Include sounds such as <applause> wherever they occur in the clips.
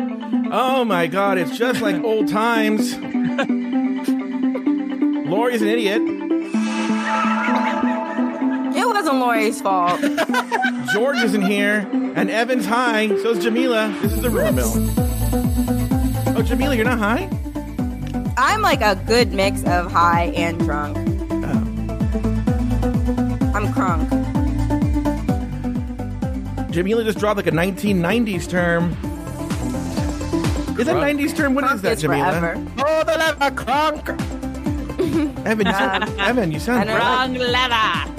Oh my god, it's just like old times. <laughs> Lauri's an idiot. It wasn't Lauri's fault. <laughs> George isn't here. And Evan's high. So's Jamela. This is the rumor mill. Oh, Jamela, you're not high? I'm like a good mix of high and drunk. Oh. I'm crunk. Jamela just dropped like a 1990s term. Is that Crunk. 90s term? What is Crunk that, is Jamela? forever. Oh, the lever crunk. <laughs> Evan, you sound, Um, Evan, you sound I. Wrong lever.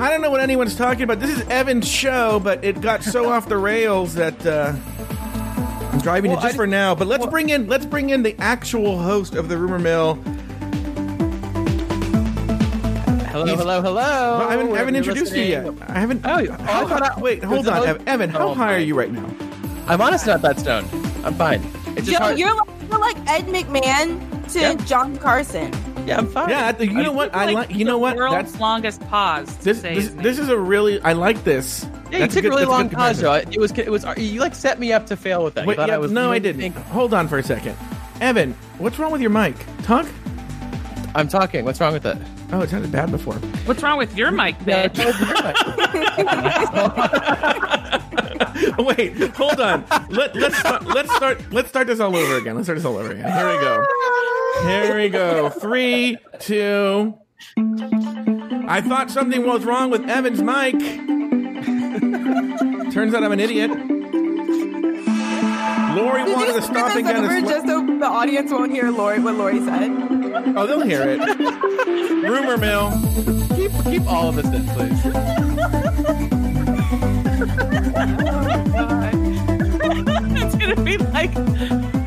I don't know what anyone's talking about. This is Evan's show, but it got so off the rails that uh, I'm driving Well, it just I- for now. But let's well- bring in let's bring in the actual host of the rumor mill. Hello, He's- hello, hello. Well, I haven't, I haven't you're introduced you yet. I haven't. Oh, oh, how I thought high- I- wait, hold on, host- Ev- Evan. How Oh, high are my. you right now? I'm honestly not that stoned. I'm fine. It's just Yo, hard. you're like, you're like Ed McMahon to Yeah. John Carson. yeah, I'm fine. Yeah, I- you know what? I like. You know what? World's That's longest pause. to this. say This, this is a really. I like this. Yeah, you took a good- really long pause, comparison. Joe. It was, it was, you like set me up to fail with that. Wait, yeah, I was, no, I didn't didn't. think- Hold on for a second. Evan, what's wrong with your mic? Talk. I'm talking. What's wrong with it? Oh, it sounded bad before. What's wrong with your mic, bitch? <laughs> <laughs> <laughs> Wait, hold on. Let, let's start, let's start. Let's start this all over again. Let's start this all over again. Here we go. Here we go. Three, two. I thought something was wrong with Evan's mic. <laughs> Turns out I'm an idiot. Lauri Did wanted to stop this again. over just so the audience won't hear Lauri what Lauri said? Oh, they'll hear it. <laughs> Rumor mill. keep, keep all of this in, please. It's gonna be like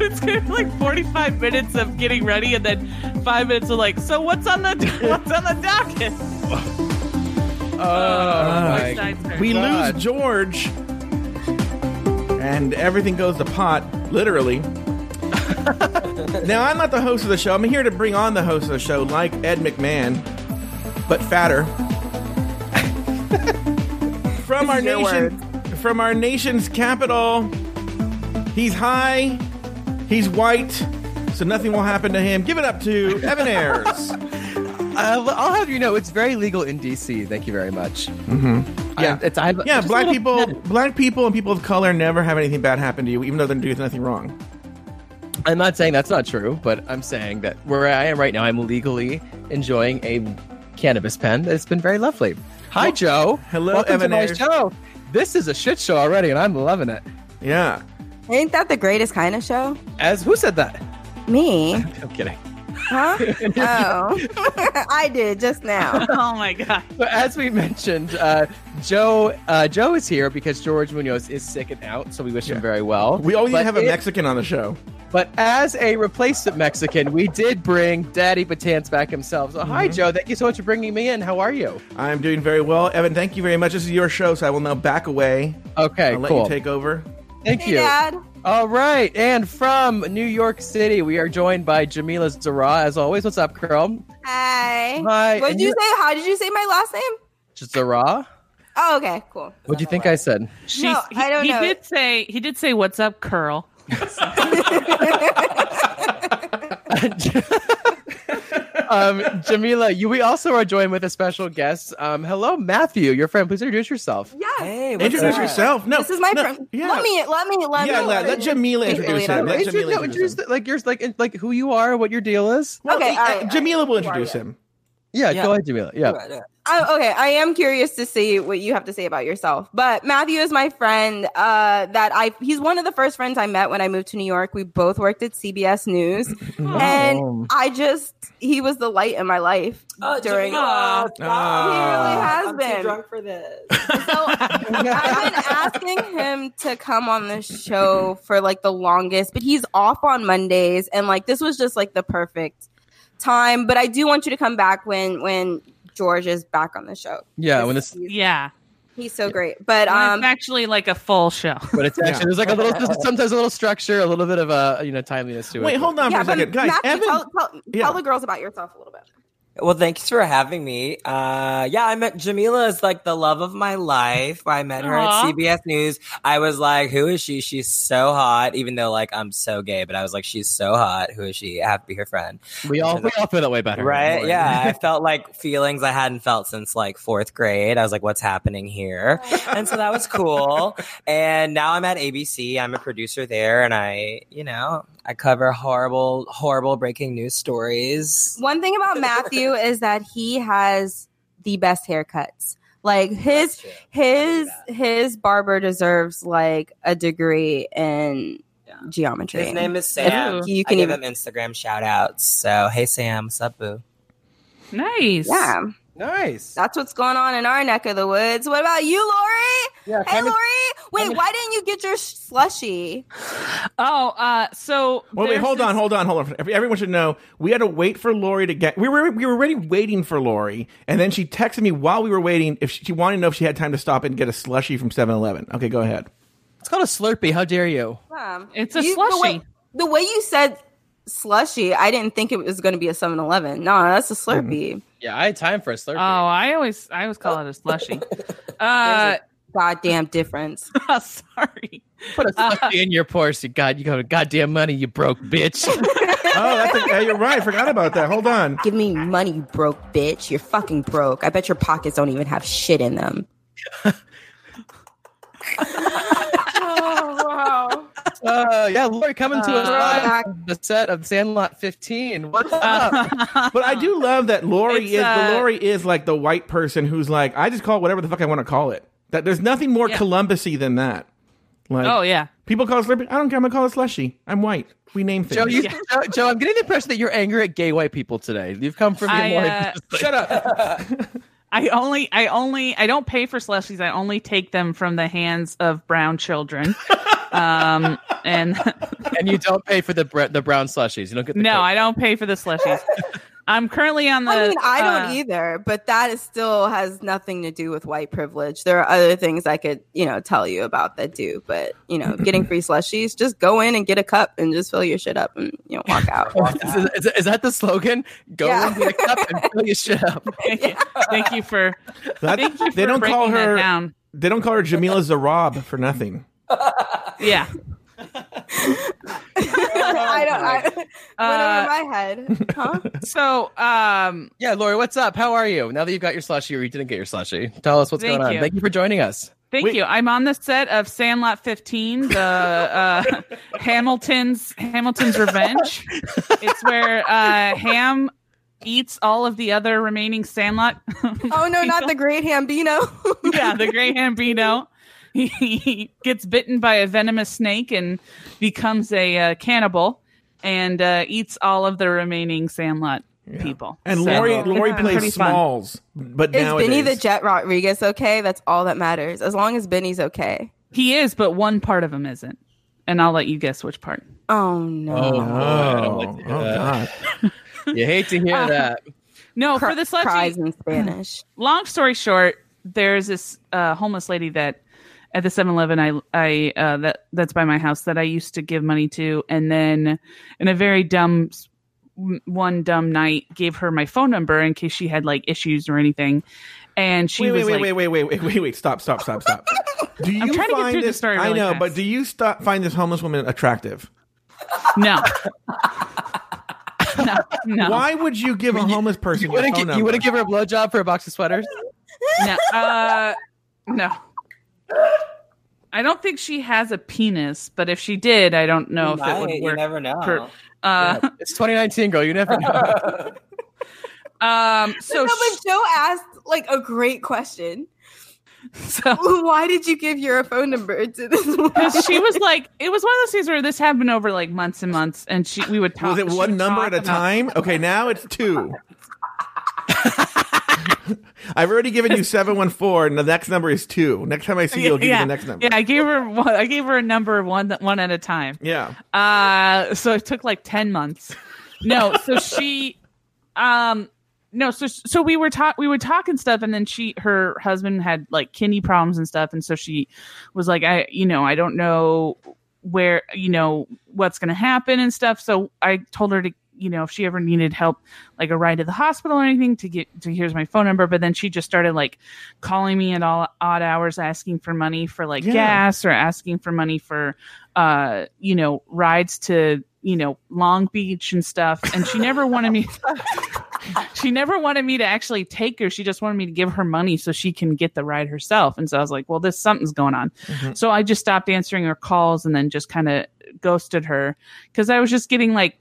it's gonna be like 45 minutes of getting ready and then five minutes of like so what's on the <laughs> what's on the docket <laughs> oh, oh, my We God. lose George, and everything goes to pot, literally. <laughs> now, I'm not the host of the show. I'm here to bring on the host of the show, like Ed McMahon, but fatter. From our nation, from our nation's capital, he's high, he's white, so nothing will happen to him. Give it up to Evan Ayers. <laughs> I'll, I'll have you know, it's very legal in DC. Thank you very much. Mm-hmm. Yeah. it's I Yeah, black people, black people, and people of color never have anything bad happen to you, even though they're doing nothing wrong. I'm not saying that's not true, but I'm saying that where I am right now, I'm legally enjoying a cannabis pen. that's been very lovely. Hi, Joe. hello, Welcome Evan to my show. This is a shit show already, and I'm loving it. Yeah. Ain't that the greatest kind of show? As who said that? Me? <laughs> I'm kidding. Huh? <laughs> oh, <laughs> I did just now. <laughs> oh my god So as we mentioned, uh, Joe uh, Joe is here because George Munoz is sick and out, so we wish Yeah. him very well. We always But have a it- Mexican on the show. But as a replacement Mexican, we did bring Daddy Batanz back himself. So hi, Mm-hmm. Joe. Thank you so much for bringing me in. How are you? I'm doing very well. Evan, thank you very much. This is your show, so I will now back away. Okay, I'll let cool. you take over. Thank Hey, you. Dad. All right, and from New York City, we are joined by Jamela Zara. As always, what's up, girl? Hi. Hi, What did you you- say? How did you say my last name? Zara. Oh, okay, cool. What do you think I said? She's, No, he, I don't he know. did say he did say what's up curl <laughs> <laughs> <laughs> um, Jamela, you we also are joined with a special guest. Um, hello, Matthew, your friend. Please introduce yourself. Yeah. Hey, Introduce yourself. No, This is my no, friend. Yeah, Let me. Let me. Let yeah. me. Let, let Jamela introduce him. Let Intro- Jamela no, introduce introduce him. like yours, like like who you are, what your deal is. Well, Okay, uh, all right, all Jamela right. will Who are introduce you? him. Yeah, Yeah. go ahead, Jamela. Yeah. I, okay, I am curious to see what you have to say about yourself. But Matthew is my friend. Uh, that I he's one of the first friends I met when I moved to New York. We both worked at CBS News, <laughs> and Oh. I just he was the light in my life Oh, during. Jamela, He really has I'm been. too drunk for this. So <laughs> I've been asking him to come on the show for like the longest, but he's off on Mondays, and like this was just like the perfect time. But I do want you to come back when when George is back on the show. Yeah, when this, he's, yeah he's so great. But When um, it's actually like a full show <laughs> but it's actually there's like a little sometimes a little structure, a little bit of a you know timeliness to it. Wait, hold on yeah, for a but second, guys. Matthew, Evan, tell, tell, Yeah. tell the girls about yourself a little bit. Well, thanks for having me. Uh, yeah, I met Jamela is like the love of my life. I met her Aw. at CBS News. I was like, who is she? She's so hot, even though like I'm so gay, but I was like, she's so hot. Who is she? I have to be her friend. We all we all feel that way about her. Right? Lauren. Yeah. I <laughs> felt like feelings I hadn't felt since like fourth grade. I was like, what's happening here? And so that was cool. And now I'm at ABC. I'm a producer there and I, you know, I cover horrible, horrible breaking news stories. One thing about <laughs> Matthew is that he has the best haircuts. Like his his his barber deserves like a degree in Yeah. geometry. His name is Sam. Ooh. You I can give even him Instagram shout outs. So, hey Sam, what's up, boo? Nice. yeah. Nice. That's what's going on in our neck of the woods. What about you, Lauri? Yeah, Hey, come Lauri. Wait, come in- why didn't you get your slushy? Oh, uh, so Well, wait, hold this- on, hold on, hold on. Everyone should know we had to wait for Lauri to get. We were we were already waiting for Lauri, and then she texted me while we were waiting if she, she wanted to know if she had time to stop and get a slushy from 7-Eleven. Okay, go ahead. It's called a Slurpee. How dare you? Um, It's a you- The way, the way you said slushy, I didn't think it was going to be a 7-Eleven. No, that's a Slurpee. Yeah, I had time for a Slurpee. Oh, I always I always call it a slushy. <laughs> uh, Goddamn difference. <laughs> sorry. Put a Slurpee in your purse. You got you got goddamn money. You broke bitch. <laughs> Oh, that's a, yeah, you're right. I forgot about that. Hold on. Give me money, you broke bitch. You're fucking broke. I bet your pockets don't even have shit in them. oh, wow. Uh, yeah, Lauri coming to us Uh, live from the set of Sandlot 15. What's <laughs> up? But I do love that Lauri It's, is uh, the Lauri is like the white person who's like I just call it whatever the fuck I want to call it. That there's nothing more Yeah. Columbusy than that. Like Oh yeah. people call it Slurpee. I don't care. I'm gonna call it slushy. I'm white. We name things. Joe, you, Yeah. Joe, Joe, I'm getting the impression that you're angry at gay white people today. You've come from your I, Lauri uh. Shut up. <laughs> I only, I only, I don't pay for slushies. I only take them from the hands of brown children. <laughs> um, and <laughs> and you don't pay for the bre- the brown slushies. You don't get the no, Coke. I don't pay for the slushies. I'm currently on the. I mean, I don't uh, either, but that is still has nothing to do with white privilege. There are other things I could, you know, tell you about that do, but you know, getting free slushies, just go in and get a cup and just fill your shit up and you know walk out. <laughs> Is, is, is that the slogan? Go Yeah. and get a cup and fill your shit up. <laughs> Thank you, thank you for, That- thank you for they don't call her. down. They don't call her Jamela Zarab for nothing. Yeah. <laughs> I don't. I, <laughs> went Uh, over my head. Huh? <laughs> So, um, Yeah, Lauri, what's up? How are you? Now that you've got your slushy or you didn't get your slushy, tell us what's going on. you. Thank you for joining us. Thank Wait. you. I'm on the set of Sandlot 15, the uh, Hamilton's Hamilton's Revenge. It's where uh, Ham eats all of the other remaining Sandlot. Oh no, not the Great Hambino. yeah, the Great Hambino. He, he gets bitten by a venomous snake and becomes a uh, cannibal and uh, eats all of the remaining Sandlot people. And So, Lauri, it's Lauri plays pretty fun. Smalls, but Is nowadays Benny the Jet Rodriguez okay? That's all that matters. As long as Benny's okay. He is, but one part of him isn't. And I'll let you guess which part. Oh no. Oh, Oh, I don't like to hear oh that. God. You hate to hear Uh, that. No, Cry- for the slushy. cries in Spanish. long story short, there's this uh, homeless lady that at the 7-Eleven I I uh, that that's by my house that I used to give money to, and then in a very dumb one dumb night gave her my phone number in case she had like issues or anything, and she Wait, was wait, like, wait, wait, wait, wait, wait, wait, stop, stop, stop, stop. <laughs> Do you I'm trying to get find through the this? story I know, fast. but do you stop find this homeless woman attractive? no, <laughs> no, no, Why would you give a homeless person You your wouldn't, phone gi- you wouldn't give her a blowjob for a box of sweaters? no, uh, no. I don't think she has a penis, but if she did, I don't know if it Might, would you never know. for- Uh, <laughs> <laughs> It's 2019, girl. You never know. <laughs> um, so no, but Joe asked like a great question. so Why did you give your phone number to this woman? because she was like, it was one of those things where this happened over like months and months, and she we would talk. Was it one number at a time? Okay, now it's two. <laughs> I've already given you seven one four, and the next number is two. Next time I see you, I'll give you the next number. Yeah, I gave her one, I gave her a number one one at a time. Yeah. Uh, so it took like ten months. No, so <laughs> she, um, no, so so we were talk we would talk and stuff, and then she her husband had like kidney problems and stuff, and so she was like, I you know I don't know where you know what's gonna happen and stuff. So I told her to you know, if she ever needed help, like a ride to the hospital or anything, to get to here's my phone number. But then she just started like calling me at all odd hours, asking for money for like Yeah. gas or asking for money for, uh, you know, rides to you know Long Beach and stuff. And she never wanted me. <laughs> <laughs> she never wanted me to actually take her. She just wanted me to give her money so she can get the ride herself. And so I was like, well, this something's going on. Mhm. So I just stopped answering her calls and then just kind of ghosted her because I was just getting like,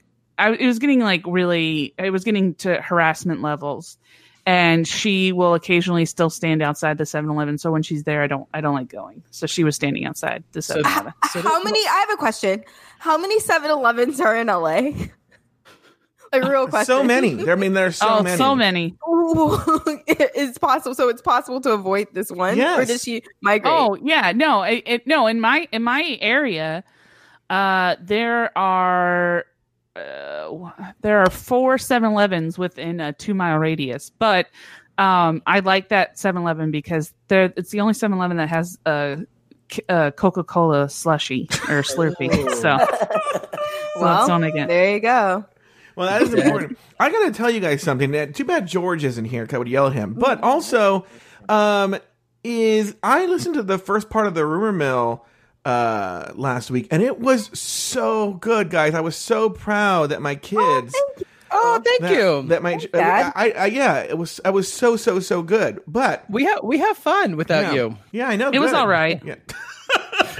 I it was getting like really, it was getting to harassment levels. And she will occasionally still stand outside the 7-Eleven. So when she's there, I don't, I don't like going. So she was standing outside the So- 7-Eleven. So How many? I have a question. How many 7-Elevens are in LA? like <laughs> real question. So many. <laughs> I mean, there's so oh, many. so many. <laughs> It's possible. So it's possible to avoid this one, or Yes. does she migrate? Oh yeah, no, it, it, no. In my in my area, uh, there are uh, there are four 7-Elevens within a two mile radius, but um, I like that 7-Eleven because they're it's the only 7-Eleven that has a, a Coca Cola slushy or <laughs> Slurpee. Ooh. so, so <laughs> well, the one I there you go. Well, that is important. I got to tell you guys something. That too bad George isn't here. 'cause I would yell at him. But also, um, is I listened to the first part of the rumor mill uh last week, and it was so good, guys. I was so proud that my kids. Oh, thank that, you. That my Dad. I, I yeah, it was I was so so so good. But we have we have fun without yeah, you. yeah, I know It was all right. Yeah. <laughs>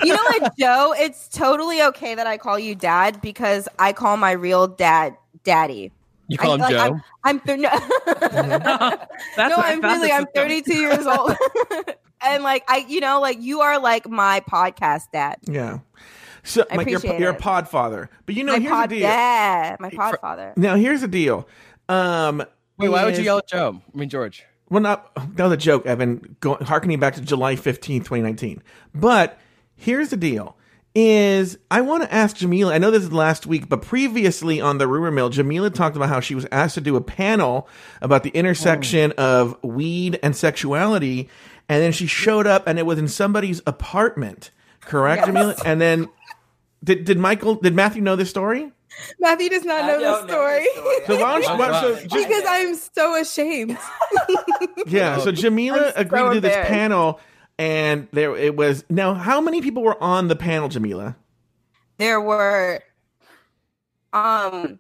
You know what, Joe? It's totally okay that I call you dad because I call my real dad daddy. You call I- him like, Joe. I'm th- no, <laughs> <laughs> That's no, I I'm thought really I'm 32 years old, and like I, you know, like you are like my podcast dad, Yeah. So I like you're, appreciate you're a it. pod father, but you know my here's pod the deal. dad, my pod father. Now here's the deal. Um, Wait, why would you yell at Joe? I mean George. Well, not that was a joke, Evan. Go, harkening back to July fifteenth, 2019. But here's the deal: is I want to ask Jamela. I know this is last week, but previously on the rumor mill, Jamela talked about how she was asked to do a panel about the intersection of weed and sexuality, and then she showed up, and it was in somebody's apartment. Correct, Yes. Jamela? And then did did Michael? Did Matthew know this story? Matthew does not I know don't the story. So why don't you? Why- so just- because I'm so ashamed. <laughs> Yeah, so <laughs> Jamela I'm so agreed to do this panel, and there it was. Now, how many people were on the panel, Jamela? there were um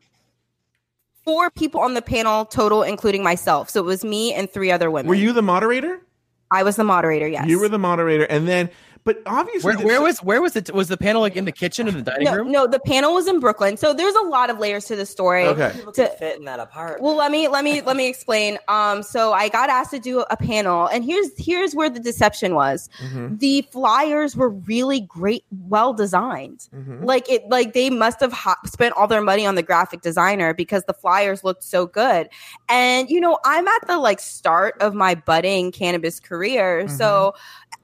four people on the panel total including myself so it was me and three other women Were you the moderator? I was the moderator yes. You were the moderator, and then, but obviously, Where, where was where was it? Was the panel like in the kitchen in the dining no, room? no the panel was in brooklyn so there's a lot of layers to the story Okay. To- fit in that apartment. well let me let me let me explain um so i got asked to do a panel and here's here's where the deception was Mhm, the flyers were really great well designed mhm. like it like they must have ho- spent all their money on the graphic designer because the flyers looked so good and you know i'm at the like start of my budding cannabis career so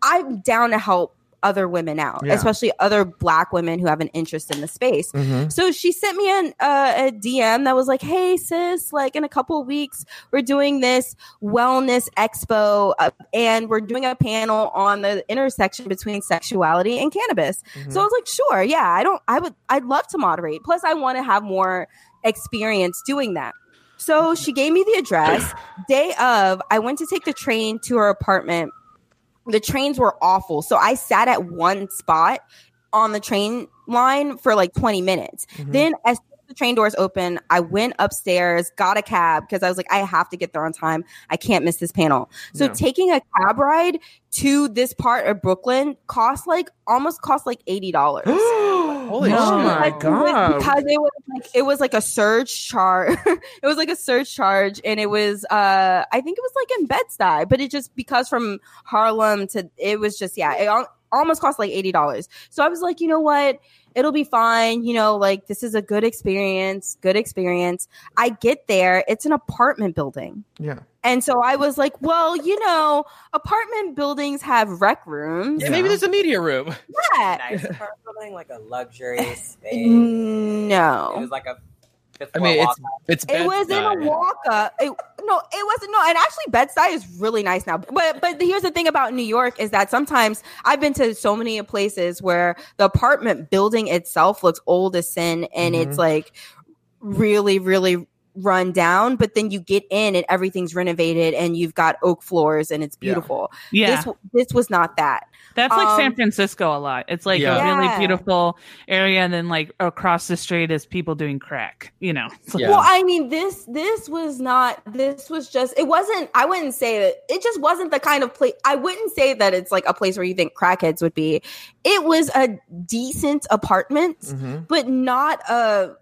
i'm down to help other women out Yeah. especially other black women who have an interest in the space Mhm. so she sent me an, uh, a DM that was like, "Hey sis, like in a couple of weeks, we're doing this wellness expo, uh, and we're doing a panel on the intersection between sexuality and cannabis." Mm-hmm. So I was like, "Sure, yeah, I don't, I would, I'd love to moderate. Plus, I want to have more experience doing that." So she gave me the address. Day of, I went to take the train to her apartment. The trains were awful, so I sat at one spot on the train line for like 20 minutes. Mhm. Then as the train doors open, I went upstairs, got a cab because I was like, I have to get there on time. I can't miss this panel. So Yeah. taking a cab ride to this part of Brooklyn cost like almost cost like eighty dollars. <gasps> Holy oh shit. my Because- god! Because it was like it was like a surge charge. <laughs> it was like a surge charge, and it was uh I think it was like in Bed Stuy, but it just because from Harlem to it was just yeah, it al- almost cost like eighty dollars. So I was like, you know what? It'll be fine. You know, like this is a good experience. Good experience. I get there. It's an apartment building. yeah, And so I was like, well, you know, apartment buildings have rec rooms. Yeah, maybe there's a media room. Yeah. nice apartment building, like a luxury <laughs> space. No. It was like a fifth I mean, it's it's It was in a walk up. It, no, it wasn't. No, and actually, Bed-Stuy is really nice now. But but here's the thing about New York is that sometimes I've been to so many places where the apartment building itself looks old as sin, and Mhm. it's like really, really run down, but then you get in and everything's renovated and you've got oak floors and it's beautiful. Yeah, This this was not that. that's like San um, Francisco a lot. It's like Yeah. a really Yeah. beautiful area, and then like across the street is people doing crack. You know, like- Yeah. Well, I mean, this this was not. This was just. It wasn't. I wouldn't say that. It just wasn't the kind of place. I wouldn't say that it's like a place where you think crackheads would be. It was a decent apartment, Mhm. but not a.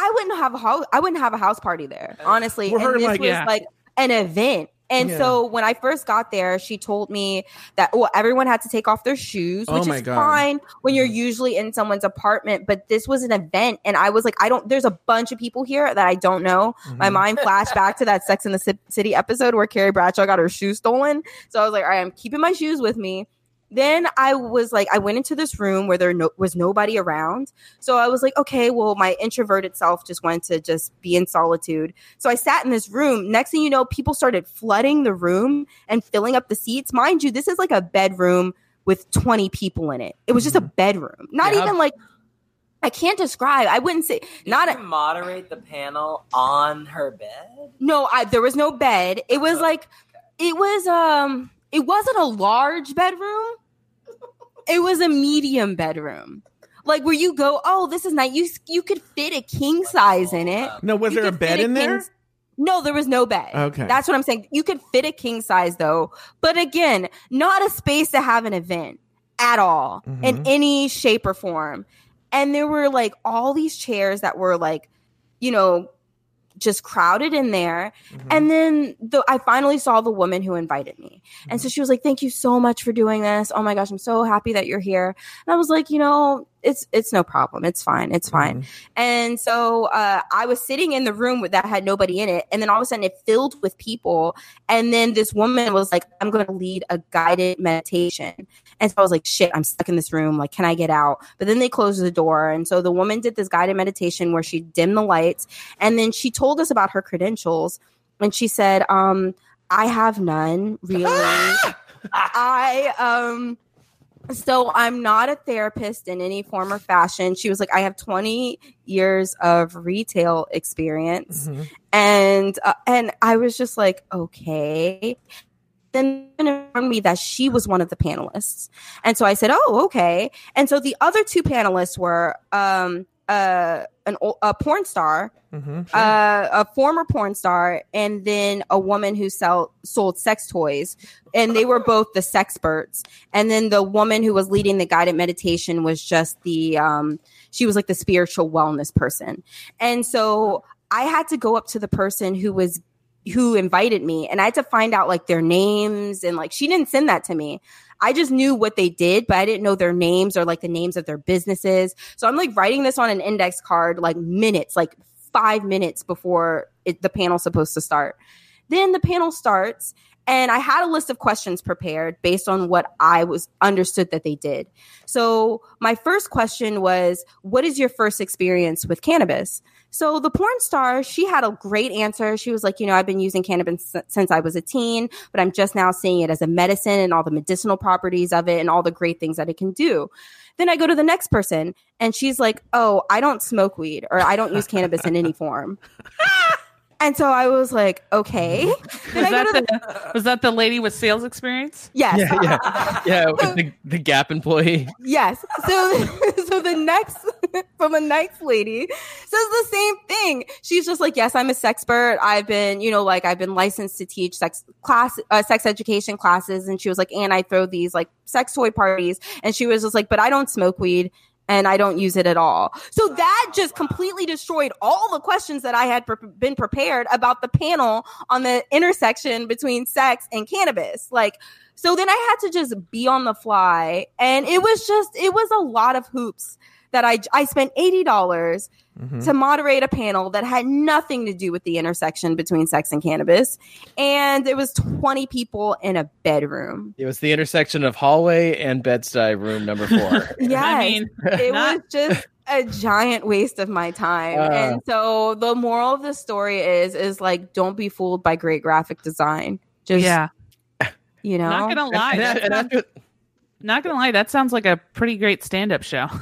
I wouldn't have a house. I wouldn't have a house party there, honestly. We're and this like- was yeah. like an event. And Yeah. so when I first got there, she told me that well, everyone had to take off their shoes, Oh which my is God. fine when you're usually in someone's apartment. But this was an event, and I was like, I don't. There's a bunch of people here that I don't know. My Mhm. mind flashed back to that Sex in the Ci- City episode where Carrie Bradshaw got her shoes stolen. So I was like, all right, I'm keeping my shoes with me. Then I was like, I went into this room where there no- was nobody around. So I was like, okay, well, my introverted self just wanted to just be in solitude. So I sat in this room. Next thing you know, people started flooding the room and filling up the seats. Mind you, this is like a bedroom with 20 people in it. It was just a bedroom. Not Yeah. even like I can't describe. I wouldn't say not Did a, moderate the panel on her bed. no, I there was no bed. It was like it was um it wasn't a large bedroom. It was a medium bedroom. Like where you go, oh, this is nice. You you could fit a king size in it. No, was You there a bed fit in there? No, there was no bed. Okay. That's what I'm saying. You could fit a king size though, but again, not a space to have an event at all in Mhm. any shape or form. And there were like all these chairs that were like, you know, just crowded in there. Mhm. And then the, I finally saw the woman who invited me. And so she was like, "Thank you so much for doing this. Oh my gosh, I'm so happy that you're here." And I was like, "You know, it's it's no problem. It's fine. It's fine." Mhm. And so uh, I was sitting in the room with, that had nobody in it, and then all of a sudden it filled with people. And then this woman was like, "I'm going to lead a guided meditation." And so I was like, "Shit, I'm stuck in this room. Like, can I get out?" But then they closed the door, and so the woman did this guided meditation where she dimmed the lights, and then she told us about her credentials, and she said, um, "I have none really." <gasps> I um so I'm not a therapist in any form or fashion. She was like, I have 20 years of retail experience, Mhm. and uh, and I was just like, okay. Then informed me that she was one of the panelists, and so I said, oh, okay. And so the other two panelists were um uh an a porn star mm-hmm, Sure. uh, a former porn star and then a woman who sell sold sex toys and they were both the sexperts and then the woman who was leading the guided meditation was just the um she was like the spiritual wellness person and so i had to go up to the person who was who invited me and i had to find out like their names and like she didn't send that to me I just knew what they did, but I didn't know their names or like the names of their businesses. So I'm like writing this on an index card like minutes, like five minutes before it, the panel's supposed to start. Then the panel starts, and I had a list of questions prepared based on what I was understood that they did. So my first question was, "What is your first experience with cannabis?" So the porn star, she had a great answer. She was like, you know, I've been using cannabis since I was a teen, but I'm just now seeing it as a medicine and all the medicinal properties of it and all the great things that it can do. Then I go to the next person and she's like, oh, I don't smoke weed or I don't use cannabis in any form. <laughs> And so I was like, okay. <laughs> Was that, the, the, <laughs> was that the lady with sales experience? yes. Yeah, yeah, <laughs> yeah. with the, the Gap employee. Yes. So so the next from the next lady says the same thing. She's just like, "Yes, I'm a sexpert. I've been, you know, like I've been licensed to teach sex class uh, sex education classes." And she was like, "And I throw these like sex toy parties." And she was just like, "But I don't smoke weed." And I don't use it at all. So that just completely destroyed all the questions that I had pre- been prepared about the panel on the intersection between sex and cannabis. Like, so then I had to just be on the fly, and it was just it was a lot of hoops that I I spent eighty dollars Mhm. to moderate a panel that had nothing to do with the intersection between sex and cannabis, and it was twenty people in a bedroom. It was the intersection of hallway and Bed-Stuy room number four. <laughs> yeah. I mean, it not- was just a giant waste of my time. Uh. and so the moral of the story is is like don't be fooled by great graphic design. Just yeah. you know, Not gonna lie. and, that and after Not gonna lie, that sounds like a pretty great stand-up show. <laughs>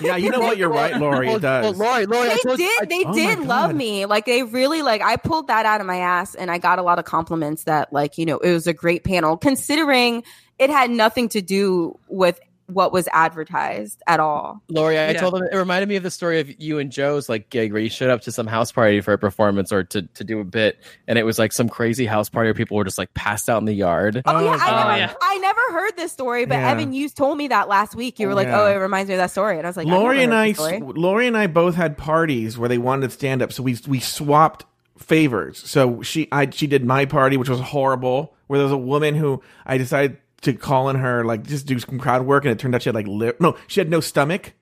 Yeah, you know what? You're right, Lauri. It does. well, Lauri, Lauri, I they told you- did I- they Oh did love me like they really like i pulled that out of my ass and i got a lot of compliments that like you know it was a great panel considering it had nothing to do with what was advertised at all Lauri, I Yeah. told them it reminded me of the story of you and Joe's like gig where you showed up to some house party for a performance or to, to do a bit, and it was like some crazy house party where people were just like passed out in the yard. oh, yeah, I, God. never, yeah. I never heard this story but Yeah. evan you told me that last week you oh, were like Yeah. oh it reminds me of that story and i was like Lauri I've and I, heard this story. Lauri and I both had parties where they wanted to stand up, so we we swapped favors. So she I she did my party, which was horrible. Where there was a woman who I decided to call in her like just do some crowd work, and it turned out she had like li- no, she had no stomach.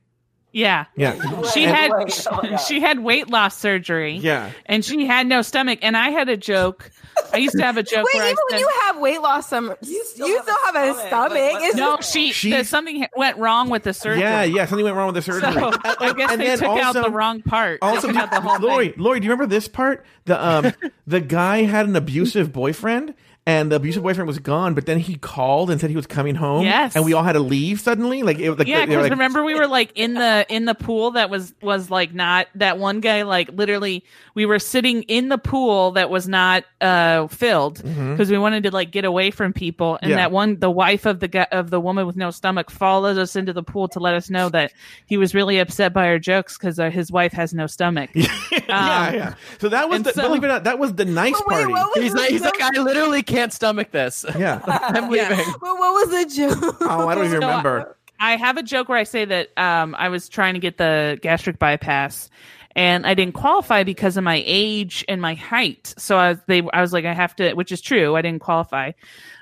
yeah. Yeah, She And- had Wait, oh she had weight loss surgery. yeah. And she had no stomach. And I had a joke. I used to have a <laughs> joke Wait, where I even when you have weight loss, some you still, have, a stomach. Like, no, she, She- there's something went wrong with the surgery. Yeah, yeah, something went wrong with the So surgery. I guess And they then took out also- the wrong part. Also, the whole Lauri, thing. Lauri, do you remember this part? The um, <laughs> the guy had an abusive boyfriend, and the abusive boyfriend was gone. But then he called and said he was coming home. Yes. and we all had to leave suddenly. Like, it, like Yeah, because like, remember we were like in the in the pool that was was like not that one guy like literally we were sitting in the pool that was not uh filled because we wanted to like get away from people and Mm-hmm. Yeah. that one the wife of the guy of the woman with no stomach followed us into the pool to let us know that he was really upset by our jokes because uh, his wife has no stomach. <laughs> yeah, Um, yeah. So that was the, so- believe it or not, that was the nice But wait, party. He's the like, he's like, I literally can't stomach this. <laughs> yeah. I'm Yeah. leaving. But what was the joke? Oh, I don't even <laughs> So, remember. I have a joke where I say that um, I was trying to get the gastric bypass, and I didn't qualify because of my age and my height. So I was, they, I was like, I have to, which is true. I didn't qualify.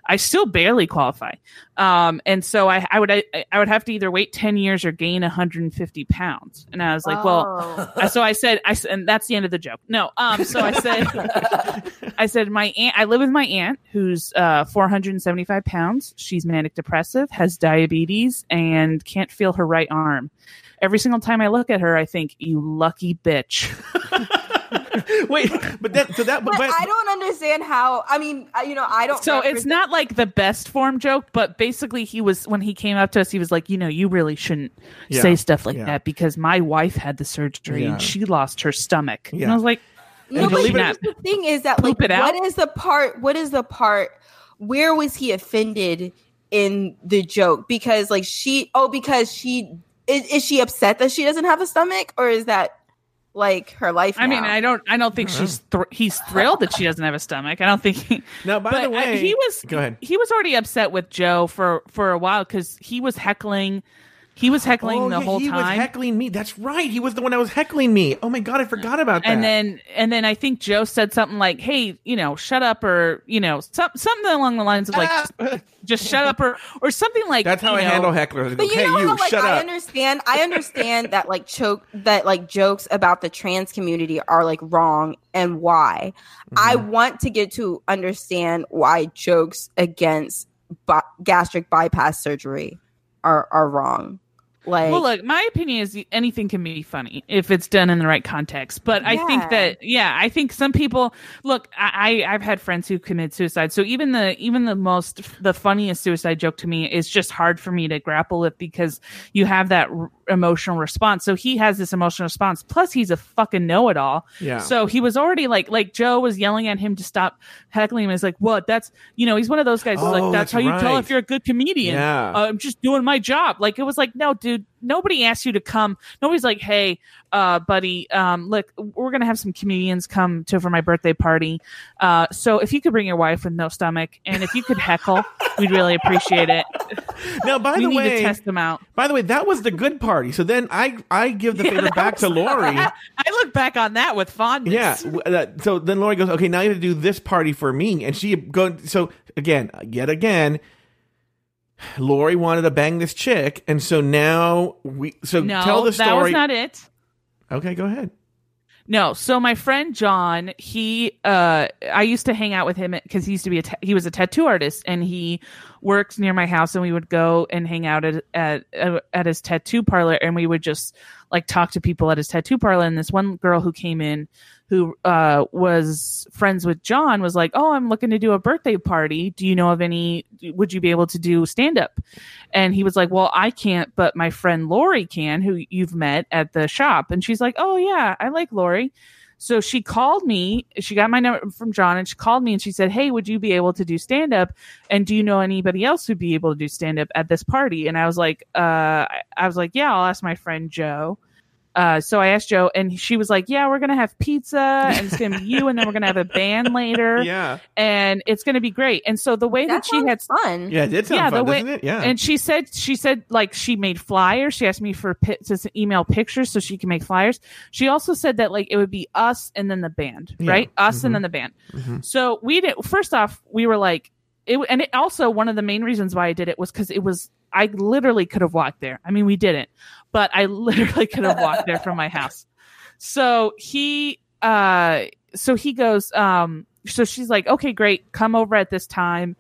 I still barely qualify, um, and so I, I would, I, I would have to either wait ten years or gain 150 pounds. And I was like, well, Oh. uh, so I said, I and that's the end of the joke. No, um, so I said, <laughs> I said my aunt. I live with my aunt who's uh 475 pounds. She's manic depressive, has diabetes, and can't feel her right arm. Every single time I look at her, I think, "You lucky bitch." <laughs> <laughs> Wait, but that so that but, But but I don't understand how. I mean, I- you know, I don't. So it's represent- not like the best form joke, but basically, he was when he came up to us, he was like, "You know, you really shouldn't Yeah, say stuff like yeah. that because my wife had the surgery Yeah. and she lost her stomach." And I was like, No, And but believe it- here's the thing is that like, it out? what is the part? What is the part? Where was he offended in the joke? Because like she, oh, because she is, is she upset that she doesn't have a stomach, or is that like her life? I mean. I don't, I don't think she's thr- he's thrilled that she doesn't have a stomach. I don't think. He, now by but the uh, way, I, he was go ahead. He was already upset with Joe for for a while because he was heckling. He was heckling oh, the yeah, whole he was heckling me. That's right. He was the one that was heckling me. Oh my god, I forgot about that. and then and then I think Joe said something like, "Hey, you know, shut up," or you know, some, something along the lines of like, just, just shut up, or or something like. that's how you I know, handle hecklers. I go, But you hey, know you, how like shut I understand I understand that like choke that like jokes about the trans community are like wrong and why. Mm-hmm. I want to get to understand why jokes against bi- gastric bypass surgery are are wrong. Like Well, look, my opinion is anything can be funny if it's done in the right context. But I think that, yeah, I think some people look. I, I've had friends who commit suicide, so even the even the most the funniest suicide joke to me is just hard for me to grapple with because you have that emotional response. So he has this emotional response. Plus, he's a fucking know it all. Yeah. So he was already like like Joe was yelling at him to stop heckling him. He's like, "What? That's you know." He's one of those guys. who's Oh, like, that's "That's, how you tell if you're a good comedian." Yeah. Uh, I'm just doing my job. Like it was like, no, dude, nobody asked you to come. Nobody's like, hey, uh, buddy, um, look, we're gonna have some comedians come to for my birthday party. Uh, so if you could bring your wife with no stomach, and if you could heckle, <laughs> we'd really appreciate it. now, by the way, to test them out. by the way, that was the good party. So then I I give the favor <laughs> back to Lauri. <laughs> I look back on that with fondness. Yeah. uh, So then Lauri goes, okay, now you have to do this party for me. And she go, so again, yet again, Lauri wanted to bang this chick. And so now we, so No, tell the story. that was not it. okay, go ahead. No, so my friend John, he, uh, I used to hang out with him because he used to be a, ta- he was a tattoo artist, and he worked near my house, and we would go and hang out at at at his tattoo parlor, and we would just like talk to people at his tattoo parlor. And this one girl who came in who uh, was friends with John, was like, "Oh, I'm looking to do a birthday party. Do you know of any? Would you be able to do stand up?" And he was like, "Well, I can't, but my friend Lauri can, who you've met at the shop." And she's like, "Oh yeah, I like Lauri." So she called me. She got my number from John, and she called me and she said, "Hey, would you be able to do stand up? And do you know anybody else who'd be able to do stand up at this party?" And I was like, uh, I I was like, "Yeah, I'll ask my friend Joe." Uh, so I asked Joe, and she was like, "Yeah, we're gonna have pizza, and it's gonna be you, and then we're gonna have a band later, <laughs> Yeah. and it's gonna be great." And so the way that, That she had fun. Yeah, it did sound Yeah, the fun, way- doesn't it? Yeah. and she said she said like she made flyers. She asked me for pi- to email pictures so she can make flyers. She also said that like it would be us and then the band, Yeah. right? Us Mhm. and then the band. Mhm. So we did. First off, we were like it, and it also one of the main reasons why I did it was because it was I literally could have walked there. I mean, we didn't, but I <laughs> literally could have walked there from my house. So he, uh, so he goes, um, so she's like, okay, great, come over at this time.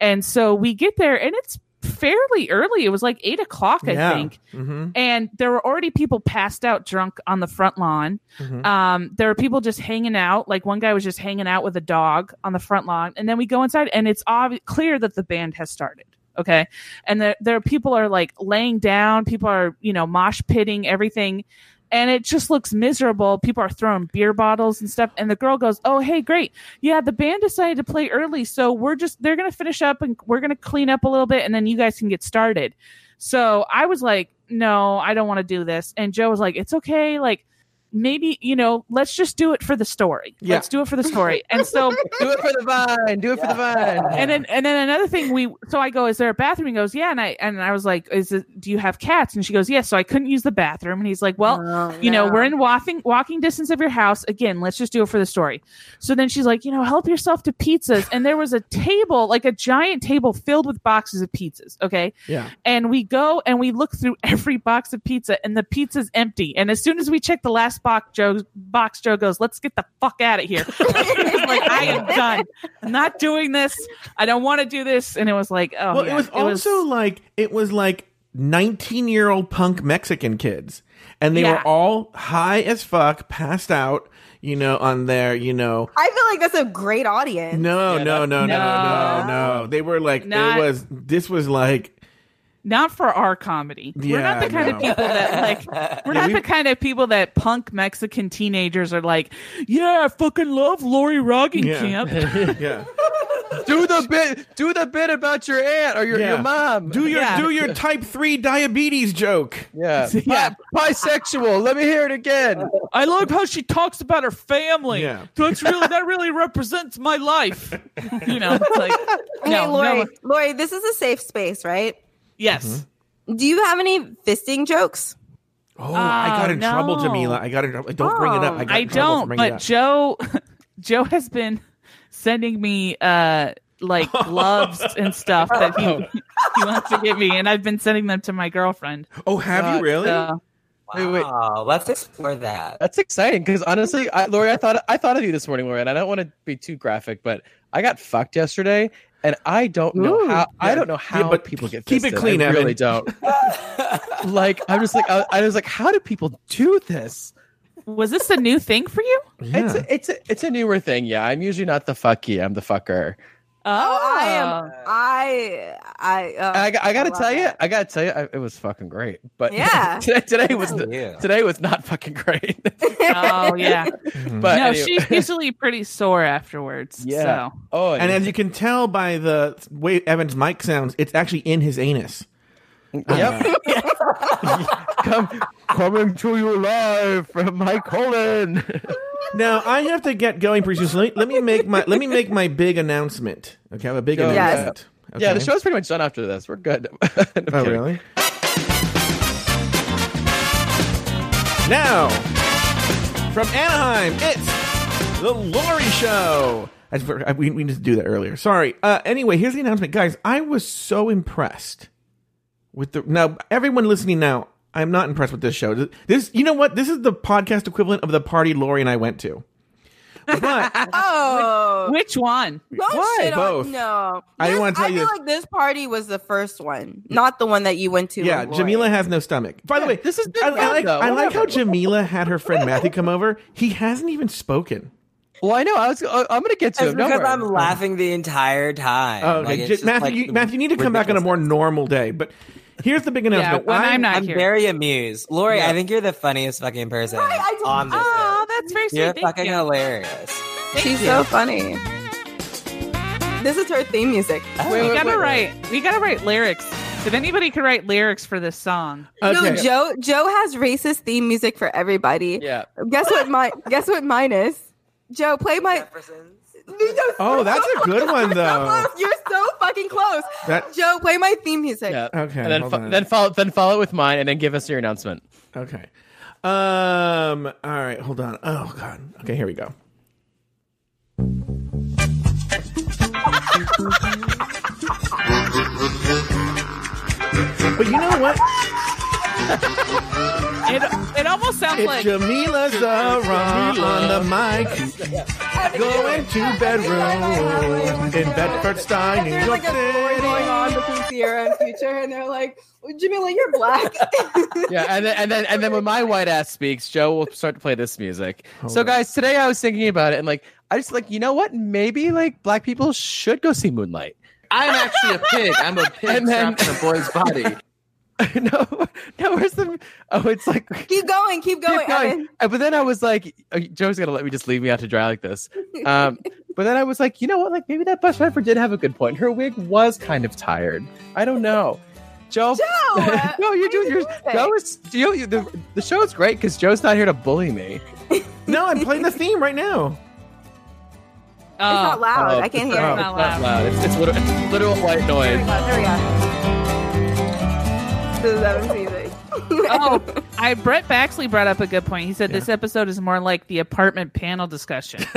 And so we get there, and it's fairly early. It was like eight o'clock, I Yeah. think. Mm-hmm. And there were already people passed out drunk on the front lawn. Mhm. Um, there were people just hanging out. Like one guy was just hanging out with a dog on the front lawn. And then we go inside, and it's obvi- clear that the band has started. Okay. And there, there are people are like laying down, people are, you know, mosh pitting, everything. And it just looks miserable. People are throwing beer bottles and stuff. And the girl goes, Oh, hey, great. Yeah, the band decided to play early. So we're just, they're to finish up and we're to clean up a little bit and then you guys can get started. So I was like, No, I don't want to do this. And Joe was like, It's okay. Like, maybe, you know, let's just do it for the story. Yeah. Let's do it for the story. And so <laughs> Do it for the vine. Do it for the vine. and then and then another thing we so I go, is there a bathroom? He goes, yeah, and I and I was like, is it? Do you have cats? And she goes, yes. So I couldn't use the bathroom, and he's like, well, Oh, you know, we're in walking walking distance of your house. Again, let's just do it for the story. So then she's like, you know, help yourself to pizzas, and there was a table, like a giant table filled with boxes of pizzas. Okay, Yeah. and we go and we look through <laughs> every box of pizza, and the pizza's empty. And as soon as we check the last box, Joe box, Joe goes, "Let's get the fuck out of here." <laughs> Like, "I am done. I'm not doing this. I don't want to do this." And it was like, "Oh, well, yeah, it was also like it was like 19 year old punk Mexican kids, and they Yeah. were all high as fuck, passed out, you know, on their, you know. I feel like that's a great audience. No, Yeah, no, that- no, no, no, No. no. They were like, Not- it was. This was like, not for our comedy. Yeah, we're not the kind no. of people that like. <laughs> We're Yeah, not we- the kind of people that punk Mexican teenagers are like. Yeah, I fucking love Lauri Rogging Yeah. Camp. <laughs> yeah. <laughs> do the bit. Do the bit about your aunt or your, Yeah. your mom. Do your Yeah. do your type three diabetes joke. yeah. Yeah. Bi- bisexual. Let me hear it again. I love how she talks about her family. Yeah. That's really that really represents my life. You know, it's like Okay, no, Lauri, no, Lauri, this is a safe space, right? Yes. Do you have any fisting jokes? Oh, I got in no. trouble, Jamela. I got in trouble. Don't bring it up. I, got I in trouble for don't, but. Joe <laughs> Joe has been sending me uh like <laughs> gloves and stuff that he <laughs> he wants to give me and I've been sending them to my girlfriend. oh, have you really? So, Wait, wait. Wow, let's explore that. That's exciting because honestly, I, Lauri, I thought I thought of you this morning, Lauri, and I don't want to be too graphic, but I got fucked yesterday, and I don't know Ooh. how. I don't know how Yeah, but people get keep it clean, I Evan. really don't. <laughs> like I'm just like I, I was like, how do people do this? was this a new thing for you? Yeah. It's a, it's a, it's a newer thing. Yeah, I'm usually not the fucky. I'm the fucker. Oh, I am. I. I. Uh, I, I gotta love tell you. I gotta tell you, I, it was fucking great. But <laughs> Yeah. today, today was the, for you. today was not fucking great. Oh yeah. <laughs> Mhm. but no, anyway. she's usually pretty sore afterwards. Yeah. So. oh, and as you can tell by the way Evan's mic sounds, it's actually in his anus. Yep. <laughs> Come, coming to you live from my colon. <laughs> Now I have to get going pretty soon. Let, let me make my let me make my big announcement. Okay, I have a big Go. Yes. announcement. Yeah, the Okay? show's pretty much done after this. We're good. <laughs> I'm Oh, kidding. really? Now, from Anaheim, it's the Lauri Show. I- we, we need to do that earlier. Sorry. Uh, anyway, here's the announcement, guys. I was so impressed with the. Now, everyone listening now, I'm not impressed with this show. This, you know what? This is the podcast equivalent of the party Lauri and I went to. But <laughs> Oh, Which one? don't Why? shit on- Both. no, I didn't This- wanna tell I you feel this. like this party was the first one, not the one that you went to. yeah. Jamela has no stomach. By the Yeah, way, this is I, I like. I like how Jamela had her friend Matthew come over. He hasn't even spoken. Well, I know. I was. uh, I'm gonna get to It's him. Because worry. I'm laughing the entire time. Oh, okay, it's J- just, Matthew, like, you, Matthew, you need to come back on a more normal day. But here's the big Yeah, announcement. when I- I'm not I'm here. very amused. Lauri, Yeah. I think you're the funniest fucking person Right, I just- on this Oh, list. that's very sweet. You're Thank fucking you. hilarious. She's so funny. This is her theme music. Wait, We wait, gotta wait. write. We gotta write lyrics. If anybody could write lyrics for this song, okay. No, Joe. Joe has racist theme music for everybody. Yeah. Guess what? My guess what mine is. Joe, play my. Jeffersons. Oh, that's a good <laughs> one though. You're so fucking close. That- Joe, play my theme music. Yeah. Okay, And then, hold fo- then follow, then follow with mine, and then give us your announcement. Okay. Um. All right. Hold on. Oh God. Okay. Here we go. <laughs> But you know what? <laughs> it it almost sounds It's like Jamela Zara on the mic. Going to bedroom in Bedford Stuy, New There's York like a story going City. on between Ciara and Future, and they're like, Jamela, you're black. <laughs> Yeah, and then and then and then when my white ass speaks, Joe will start to play this music. so on. guys, today I was thinking about it, and like I just like you know what? Maybe like black people should go see Moonlight. I'm actually a pig. I'm a <laughs> pig And then- trapped in a boy's body. <laughs> no, no, where's the? Oh, it's like <laughs> keep going, keep going. keep going. Evan. Uh, But then I was like, uh, Joe's gonna let me just leave me out to dry like this. Um, <laughs> but then I was like, you know what? Like maybe that bus driver did have a good point. Her wig was kind of tired. I don't know. Joe, Joe, no, you're doing. You're. Joe is. You, you, the the show is great because Joe's not here to bully me. No, I'm playing the theme right now. oh, It's not loud. Oh, I can't it's hear not- it. Not It's not loud. loud. It's, it's, literal, it's literal white There we noise. go. There we go. This is Evan's <laughs> music. Oh, I Brett Baxley brought up a good point. He said this episode is more like the apartment panel discussion. <laughs>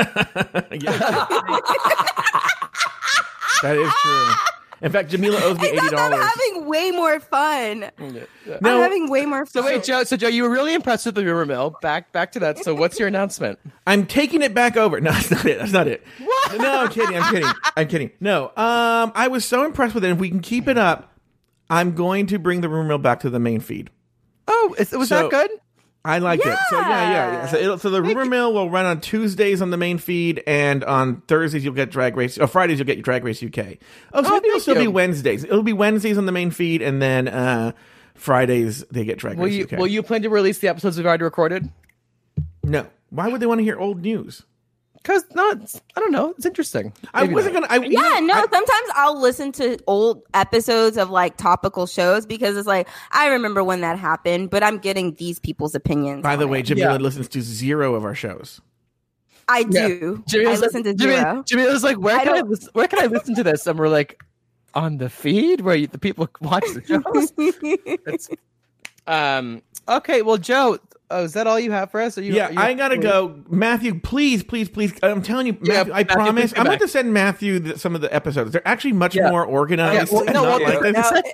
That is true. In fact, Jamela owes me eighty Except I'm dollars. having way more fun. No. I'm having way more fun. So fun. wait, Joe. So Joe, you were really impressed with the rumor mill. Back back to that. So what's your announcement? I'm taking it back over. No, <laughs> that's not it. That's not it. What? No, I'm kidding. I'm kidding. I'm kidding. No. Um, I was so impressed with it. If we can keep it up, I'm going to bring the rumor mill back to the main feed. Oh, is, was So- that good? I liked it. So yeah, yeah, yeah. Yeah. So, it'll, so the rumor mill will run on Tuesdays on the main feed, and on Thursdays you'll get Drag Race. Or Fridays you'll get Drag Race UK. Oh, so Oh, maybe it'll still be. Wednesdays. It'll be Wednesdays on the main feed, and then uh, Fridays they get Drag Will Race you UK. will you plan to release the episodes we've already recorded? No. Why would they want to hear old news? Because no, I don't know. It's interesting. I wasn't not. gonna. I, you Yeah, know, no, I- sometimes I'll listen to old episodes of like topical shows because it's like, I remember when that happened, but I'm getting these people's opinions. by the way, it. Jamela Yeah. listens to zero of our shows. I Yeah. do. Jimmy I was like- listen to Jimmy, zero. Jimmy was like, "Where I can I don't- listen, where can I listen to this?" And we're like, "On the feed where you, the people watch the shows." <laughs> Um. Okay. Well, Joe, oh, is that all you have for us? Are you, Yeah, are you- I gotta go. Matthew, please, please, please. I'm telling you, Yeah, Matthew, I Matthew, promise. I'm going to send Matthew the, some of the episodes. They're actually much Yeah. more organized. Yeah, well, no, well, like the- this.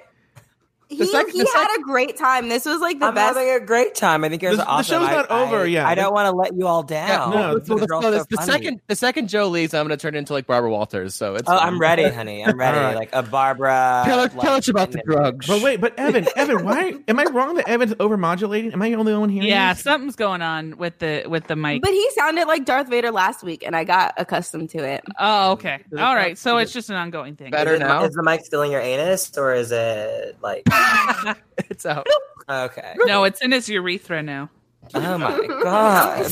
The sec- he second- he had a great time. This was like the I'm best. having a great time. I think it was The- the awesome. show's I- not over I- yet. I don't want to let you all Yeah, down. no, well, This the, no, so the second the second Joe leaves, I'm gonna turn into like Barbara Walters. So it's Oh, I'm ready, honey. I'm <laughs> ready. All right. Like a Barbara. Tell, us- like, tell us about the drugs. But wait, but Evan, <laughs> Evan, why am I wrong that Evan's overmodulating? Am I the only one hearing? yeah, this? something's going on with the with the mic. But he sounded like Darth Vader last week, and I got accustomed to it. oh, okay. All right. So it's just an ongoing thing. Better Is now. Is the mic still in your anus or is it like <laughs> it's out. okay? No, it's in his urethra now. Oh my god!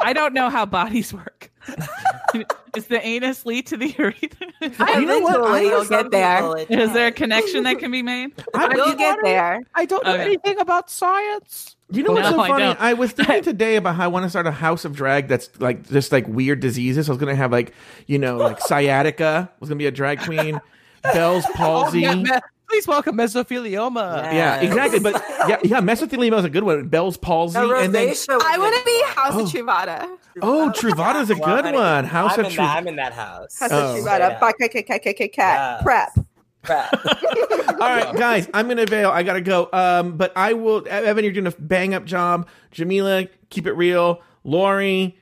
I don't know how bodies work. <laughs> Does the anus lead to the urethra? You know what? I- you'll get there. Is there a connection that can be made? <laughs> You'll get there. I don't know Okay. anything about science. You know what's No, so funny? don't. I, was thinking today about how I want to start a house of drag that's like just like weird diseases. I was gonna have like you know like sciatica was gonna be a drag queen, Bell's oh, palsy. Yeah, me- please welcome mesothelioma. Yeah, Yes. exactly. But <laughs> yeah, yeah, mesothelioma is a good one. Bell's palsy, The and then rosacea I want to a- be House Oh. of Truvada. oh, Truvada's a good honey, one. House I'm of in Truv. that, I'm in that house. House Oh. of Truvada. Ca- ca- Yes. Prep. Crap. <laughs> All right, guys, I'm gonna bail. I gotta go. Um, but I will. Evan, you're doing a bang up job. Jamela, keep it real. Lauri,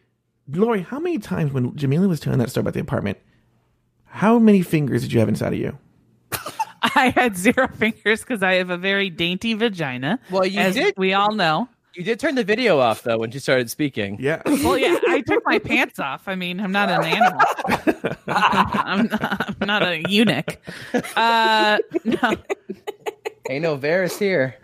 Lauri, how many times when Jamela was telling that story about the apartment, how many fingers did you have inside of you? I had zero <laughs> fingers because I have a very dainty vagina. Well, you as did. We all know. You did turn the video off though when she started speaking. Yeah. Well, yeah, I took my pants off. I mean, I'm not an animal. <laughs> I'm, not, I'm not a eunuch. Uh, no, Ain't no Varys here.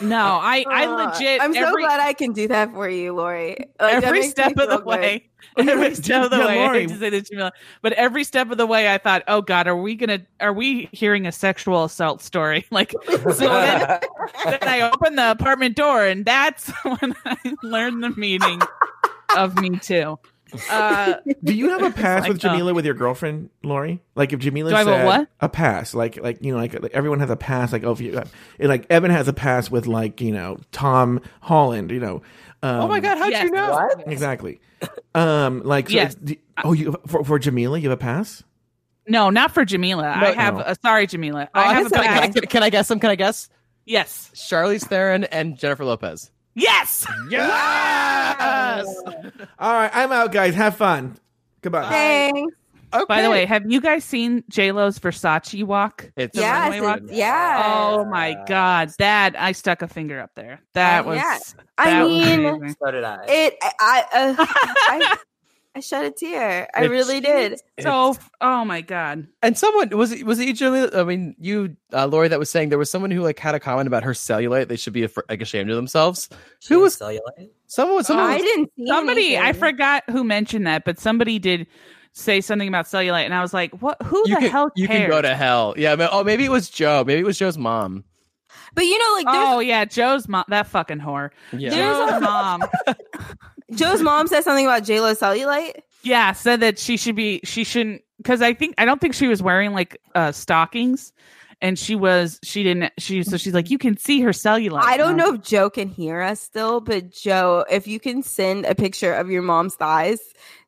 No, <laughs> I, I legit. I'm so every, glad I can do that for you, Lauri. Like, every <laughs> <laughs> step of the good. way. Every step of the way. Lauri. to say this, Jamela, but every step of the way, I thought, "Oh God, are we gonna? Are we hearing a sexual assault story?" Like, so then, then I opened the apartment door, and that's when I learned the meaning of Me Too. Uh, Do you have a <laughs> pass like, with Jamela with your girlfriend, Lauri? Like if Jamela Do I have a said what? a pass, like like you know, like, like everyone has a pass. Like oh, if you, and, like Evan has a pass with like you know Tom Holland. You know. Um, Oh my god, how'd yes. you know? What? Exactly. Um, like so Yes. do- oh, you for, for Jamela, you have a pass. no, not for Jamela. I have. no. Uh, sorry, Jamela. Oh, I have a can, I, pass. can, can I guess them? Can I guess? Yes. Charlize Theron and Jennifer Lopez. Yes. Yes. All right, I'm out, guys. Have fun. Goodbye. Thanks. Okay. By the way, have you guys seen J Lo's Versace walk? it's Yes, walk? it's- yeah. Oh my god, that I stuck a finger up there. That Uh, was. yeah. that I mean, amazing. So did I. it. I. Uh, <laughs> I, I shed a tear. I It's- really did. so. Oh my god. And someone was it was it you, Julie? I mean, you, uh, Lauri, that was saying there was someone who like had a comment about her cellulite. They should be af- like ashamed of themselves. She Who was was cellulite? Someone? Someone. I didn't see Somebody, I forgot who mentioned that, but somebody did say something about cellulite, and I was like, "What? Who you the can hell you can go to hell. Yeah. but- Oh, maybe it was Joe. Maybe it was Joe's mom. But you know, like Oh yeah, Joe's mom. That fucking whore. Yeah. Joe's mom. <laughs> Joe's mom said something about J Lo cellulite. Yeah, said that she should be. She shouldn't because I think I don't think she was wearing like uh stockings, and she was. She didn't. She so she's like you can see her cellulite. I don't was know if Joe can hear us still, but Joe, if you can send a picture of your mom's thighs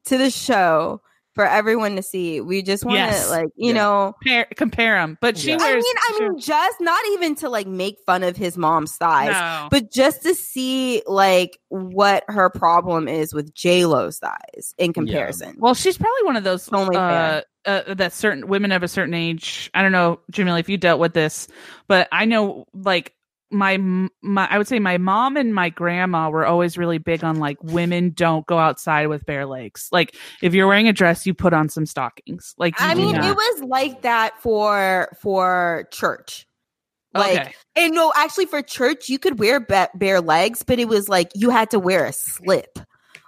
to the show for everyone to see, we just want to Yes. like you Yeah. know. compare compare them, but she Yeah. I mean, I mean, just not even to like make fun of his mom's thighs, no. but just to see like what her problem is with J Lo's thighs in comparison. Well, she's probably one of those Only uh, uh, that certain women of a certain age. I don't know, Jamela, if you dealt with this, but I know like my my I would say my mom and my grandma were always really big on like women don't go outside with bare legs. Like if you're wearing a dress, you put on some stockings. Like I mean, not- it was like that for for church. Like, okay. and no, actually, for church, you could wear ba- bare legs, but it was like you had to wear a slip.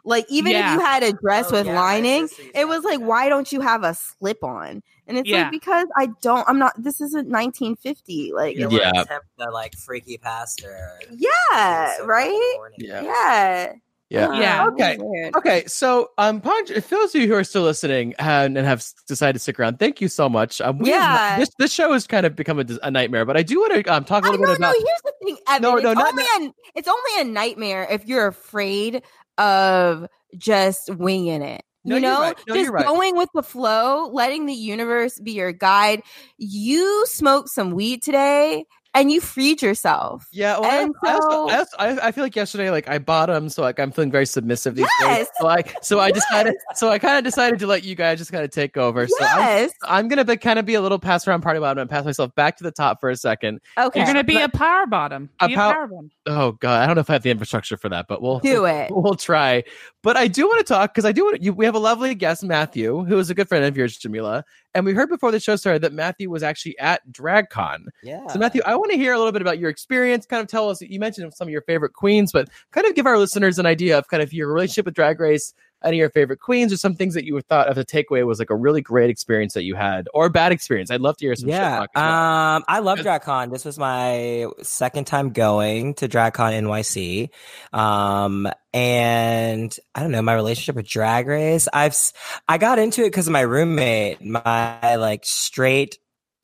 Like, even Yeah. if you had a dress Oh, with yeah, lining, it was like, why don't you have a slip on? And it's Yeah. like, because I don't, I'm not, this isn't 1950. Like, You Yeah. the like freaky pastor. yeah, So right? Yeah. Yeah. Yeah. Yeah. Okay. Okay, so um, Ponch, if those of you who are still listening and, and have decided to stick around, thank you so much. Um, we have- Yeah. this this show has kind of become a, a nightmare, but I do want to um, talk a little no, bit no. about. Here's the thing, Evan. No, no, it's, not- only a, it's only a nightmare if you're afraid of just winging it. No, you know, right. No, just right. going with the flow, letting the universe be your guide. You smoked some weed today and you freed yourself. Yeah, well, And I, so- I, also, I, I feel like yesterday, like I bottomed, so like I'm feeling very submissive these days. So I, so I decided, so I kind of decided to let you guys just kind of take over. So I'm, yes. I'm gonna be, kind of be a little pass around party bottom and pass myself back to the top for a second. okay. You're gonna be a power bottom. A Be a pow- power bottom. Oh god, I don't know if I have the infrastructure for that, but we'll Do it. <laughs> We'll try. But I do want to talk because I do want to. You, we have a lovely guest, Matthew, who is a good friend of yours, Jamela, and we heard before the show started that Matthew was actually at DragCon. Yeah. So, Matthew, I want to hear a little bit about your experience. Kind of tell us. You mentioned some of your favorite queens, but kind of give our listeners an idea of kind of your relationship with Drag Race, any of your favorite queens, or some things that you thought of the takeaway was like a really great experience that you had, or a bad experience. I'd love to hear some. Yeah, well. um, I love. DragCon. This was my second time going to DragCon NYC, um, and I don't know my relationship with Drag Race. I've I got into it because of my roommate, my like straight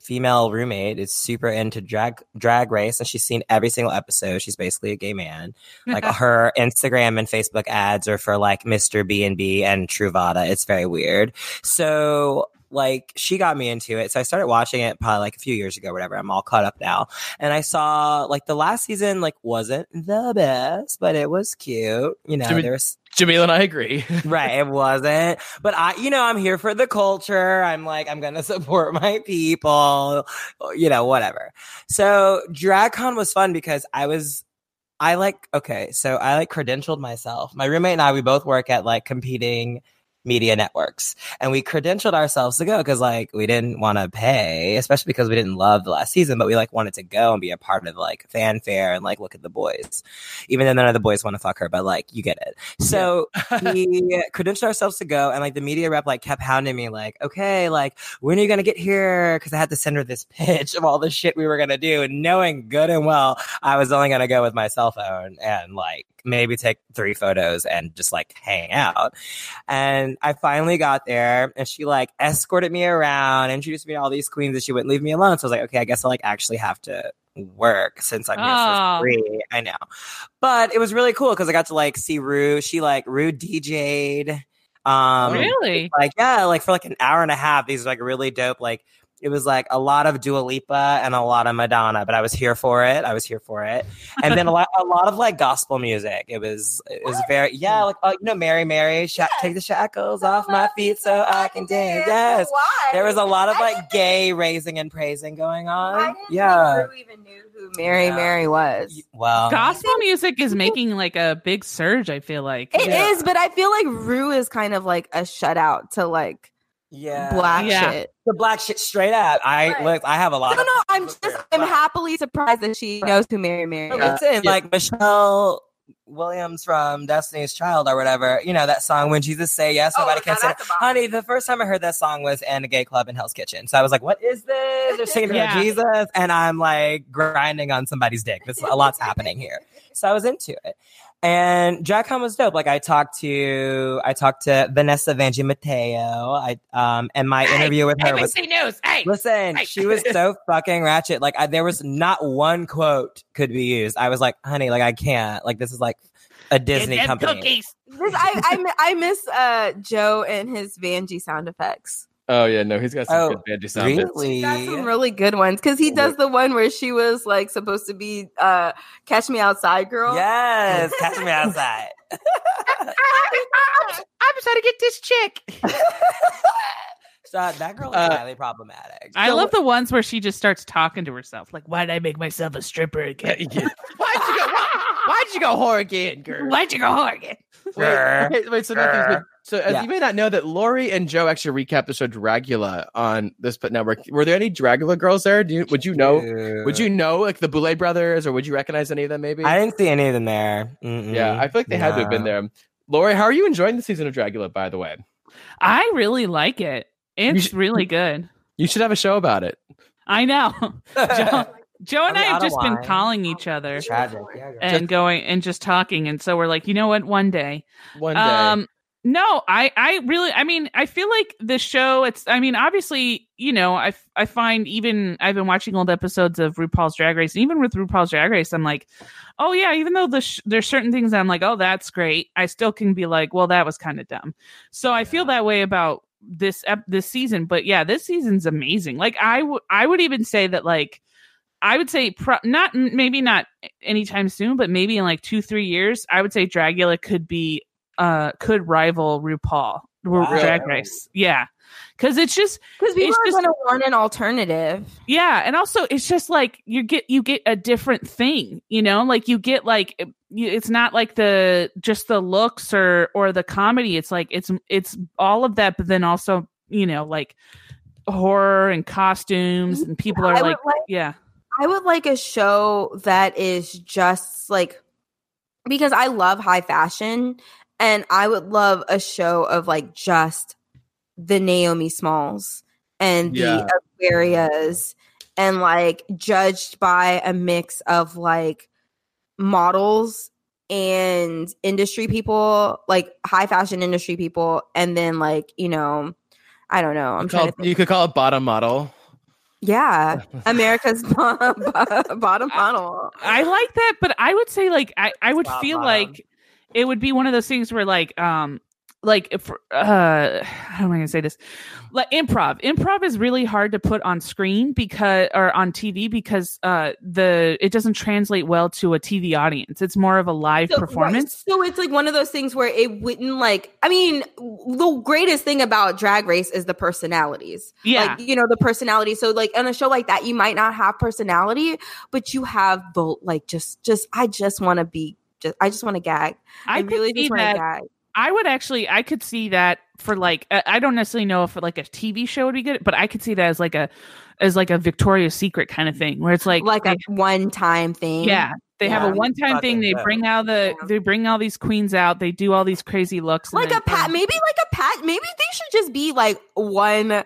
female roommate is super into drag drag race and she's seen every single episode. She's basically a gay man. Like <laughs> her instagram and facebook ads are for like mr b and b and truvada. It's very weird. So like she got me into it. So I started watching it probably like a few years ago, whatever. I'm all caught up now. And I saw like the last season like wasn't the best, but it was cute. You know, Jimmy- there's Jamil and I agree. <laughs> right, it wasn't. But I you know, I'm here for the culture. I'm like, I'm gonna <laughs> support my people, you know, whatever. So DragCon was fun because I was I like okay, so I like credentialed myself. My roommate and I, we both work at like competing media networks, and we credentialed ourselves to go because like we didn't want to pay, especially because we didn't love the last season, but we like wanted to go and be a part of like fanfare and like look at the boys, even though none of the boys want to fuck her, but like you get it. So <laughs> we credentialed ourselves to go, and like the media rep like kept hounding me, like, okay, like when are you gonna get here? Because I had to send her this pitch of all the shit we were gonna do, and knowing good and well I was only gonna go with my cell phone and like maybe take three photos and just like hang out. And I finally got there, and she like escorted me around, introduced me to all these queens, and she wouldn't leave me alone. So I was like, okay, I guess I like actually have to work since I'm here Oh. for free. I know, but it was really cool because I got to like see Rue. She like Rue DJ'd. Um, really? like yeah, like for like an hour and a half. These are like really dope. Like it was like a lot of Dua Lipa and a lot of Madonna, but I was here for it. I was here for it, and then a lot, a lot of like gospel music. It was, it was very yeah, like uh, you know, Mary, Mary, sha- take the shackles off my feet so I can dance. Yes, Why? there was a lot of like didn't- gay raising and praising going I on. didn't Yeah, think Rue even knew who Mary Yeah. Mary was. well, Gospel music is making like a big surge. I feel like. It is, Yeah. but I feel like Rue is kind of like a shutout to like yeah, black Yeah. shit. the black shit straight up. I Right. look, I have a lot. No, of no, I'm just I'm happily surprised that she knows who Mary Mary No, is. Listen, yeah. like Michelle Williams from Destiny's Child or whatever, you know, that song when Jesus say yes, Oh, nobody can say that's a bop. honey, the first time I heard that song was in a gay club in Hell's Kitchen. So I was like, what is this? They're singing about Jesus and I'm like grinding on somebody's dick. This a lot's happening here. So I was into it. And DragCon was dope. Like I talked to I talked to Vanessa Vanjie Mateo. I um and my interview with her was news. Hey, Listen, she was so <laughs> fucking ratchet. Like, I, there was not one quote could be used. I was like, honey, like, I can't. Like, this is like a Disney company. This, I, I I miss uh Joe and his Vanjie sound effects. Oh yeah, no, he's got some Oh, good Banjo sound bits. Really? He got some really good ones because he does the one where she was like supposed to be uh Catch Me Outside girl. Yes, <laughs> catch me outside. <laughs> I'm trying to get this chick. So that girl is Uh, highly problematic. I love the ones where she just starts talking to herself, like, "Why did I make myself a stripper again? <laughs> Why'd you go? Why, why'd you go whore again, girl? Why'd you go hard again?" Wait, okay, wait, so nothing's been, so as Yeah. you may not know that Lauri and Joe actually recapped the show Dragula on this put network. Were there any Dragula girls there? Do you, would you know? Would you know like the Boulet brothers, or would you recognize any of them? Maybe. I didn't see any of them there. Mm-mm. yeah, I feel like they had to have been there. Lauri, how are you enjoying the season of Dragula? By the way, I really like it. It's should- really good. you should have a show about it. I know. <laughs> Joe, <laughs> Joe and Are I have out of just been calling each other Tragic. Yeah, girl. and going and just talking, and so we're like, you know what? One day, One day. Um, no, I, I really, I mean, I feel like the show. It's, I mean, obviously, you know, I, I find even I've been watching old episodes of RuPaul's Drag Race, and even with RuPaul's Drag Race, I'm like, oh yeah, even though the sh- there's certain things I'm like, oh that's great, I still can be like, well that was kind of dumb. So I feel that way about this ep- this season, but yeah, this season's amazing. Like I would, I would even say that like. I would say pro- not maybe not anytime soon, but maybe in like two three years, I would say Dragula could be uh could rival RuPaul Wow. Drag Race. Yeah, because it's just Because people It's are just- going to want an alternative. yeah, and also it's just like you get you get a different thing, you know, like you get like it's not like the just the looks or or the comedy. It's like it's it's all of that, but then also you know like horror and costumes and people are like like- yeah I would like a show that is just like because I love high fashion and I would love a show of like just the Naomi Smalls and Yeah. the Aquarias and like judged by a mix of like models and industry people, like high fashion industry people, and then like, you know, I don't know. I'm You trying call- to think. you could call it bottom model. Yeah. <laughs> America's <laughs> bottom model. I like that, but I would say like I I would Top feel bottom. like it would be one of those things where like um like if, uh how am i going to say this like improv improv is really hard to put on screen because or on tv because uh the it doesn't translate well to a tv audience it's more of a live So, performance right, so it's like one of those things where it wouldn't like. I mean, the greatest thing about Drag Race is the personalities. yeah Like you know the personality. So like on a show like that, you might not have personality, but you have both like just just. I just want to be. Just I just want to gag. i, I, could really see just want to that gag. i would actually i could see that for like I I don't necessarily know if like a tv show would be good but i could see that as like a as like a victoria's secret kind of thing where it's like Like, they- a one time thing. Yeah, they have a one-time thing. They dope. bring out the Yeah. they bring all these queens out. They do all these crazy looks. like a pat maybe like a pat maybe they should just be like one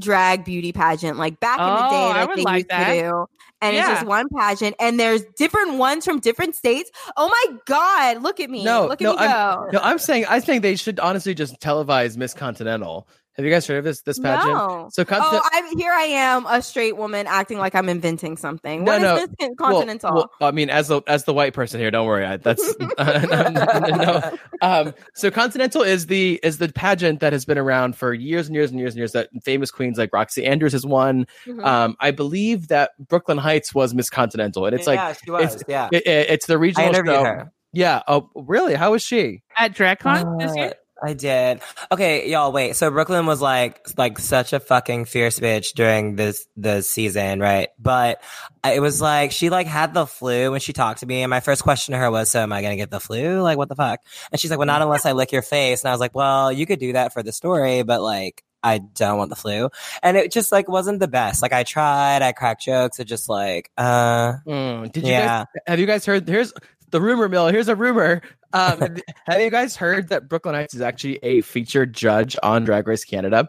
drag beauty pageant like back in the Oh, day I like would they like used that. to do and it's just one pageant and there's different ones from different states. Oh my god look at me No, look at no, me go. No, I'm saying I think they should honestly just televise Miss Continental. Have you guys heard of this this pageant? no. So Oh, I'm here. I am a straight woman acting like I'm inventing something. No, What is no. this continental? Well, well, I mean, as the as the white person here, don't worry. I, that's <laughs> <laughs> no, no. Um, so Continental is the is the pageant that has been around for years and years and years and years. That famous queens like Roxxxy Andrews has won. Mhm. Um, I believe that Brooklyn Hytes was Miss Continental, and it's like yeah, she was. it's- yeah, it, it- it's the I regional interviewed show. her. Yeah. Oh, really? How was she? at DragCon this Uh, year. I did. Okay, y'all, wait. So Brooklyn was like like such a fucking fierce bitch during this the season, right? But it was like she like had the flu when she talked to me, and my first question to her was, "So am I gonna get the flu? Like what the fuck?" And she's like, "Well, not unless I lick your face." And I was like, "Well, you could do that for the story, but like." I don't want the flu. And it just like wasn't the best. Like I tried, I cracked jokes. It just like, uh, Mm, did you yeah. guys have you guys heard? Here's the rumor mill. Here's a rumor. Um, <laughs> have you guys heard that Brooklyn Hytes is actually a featured judge on Drag Race Canada?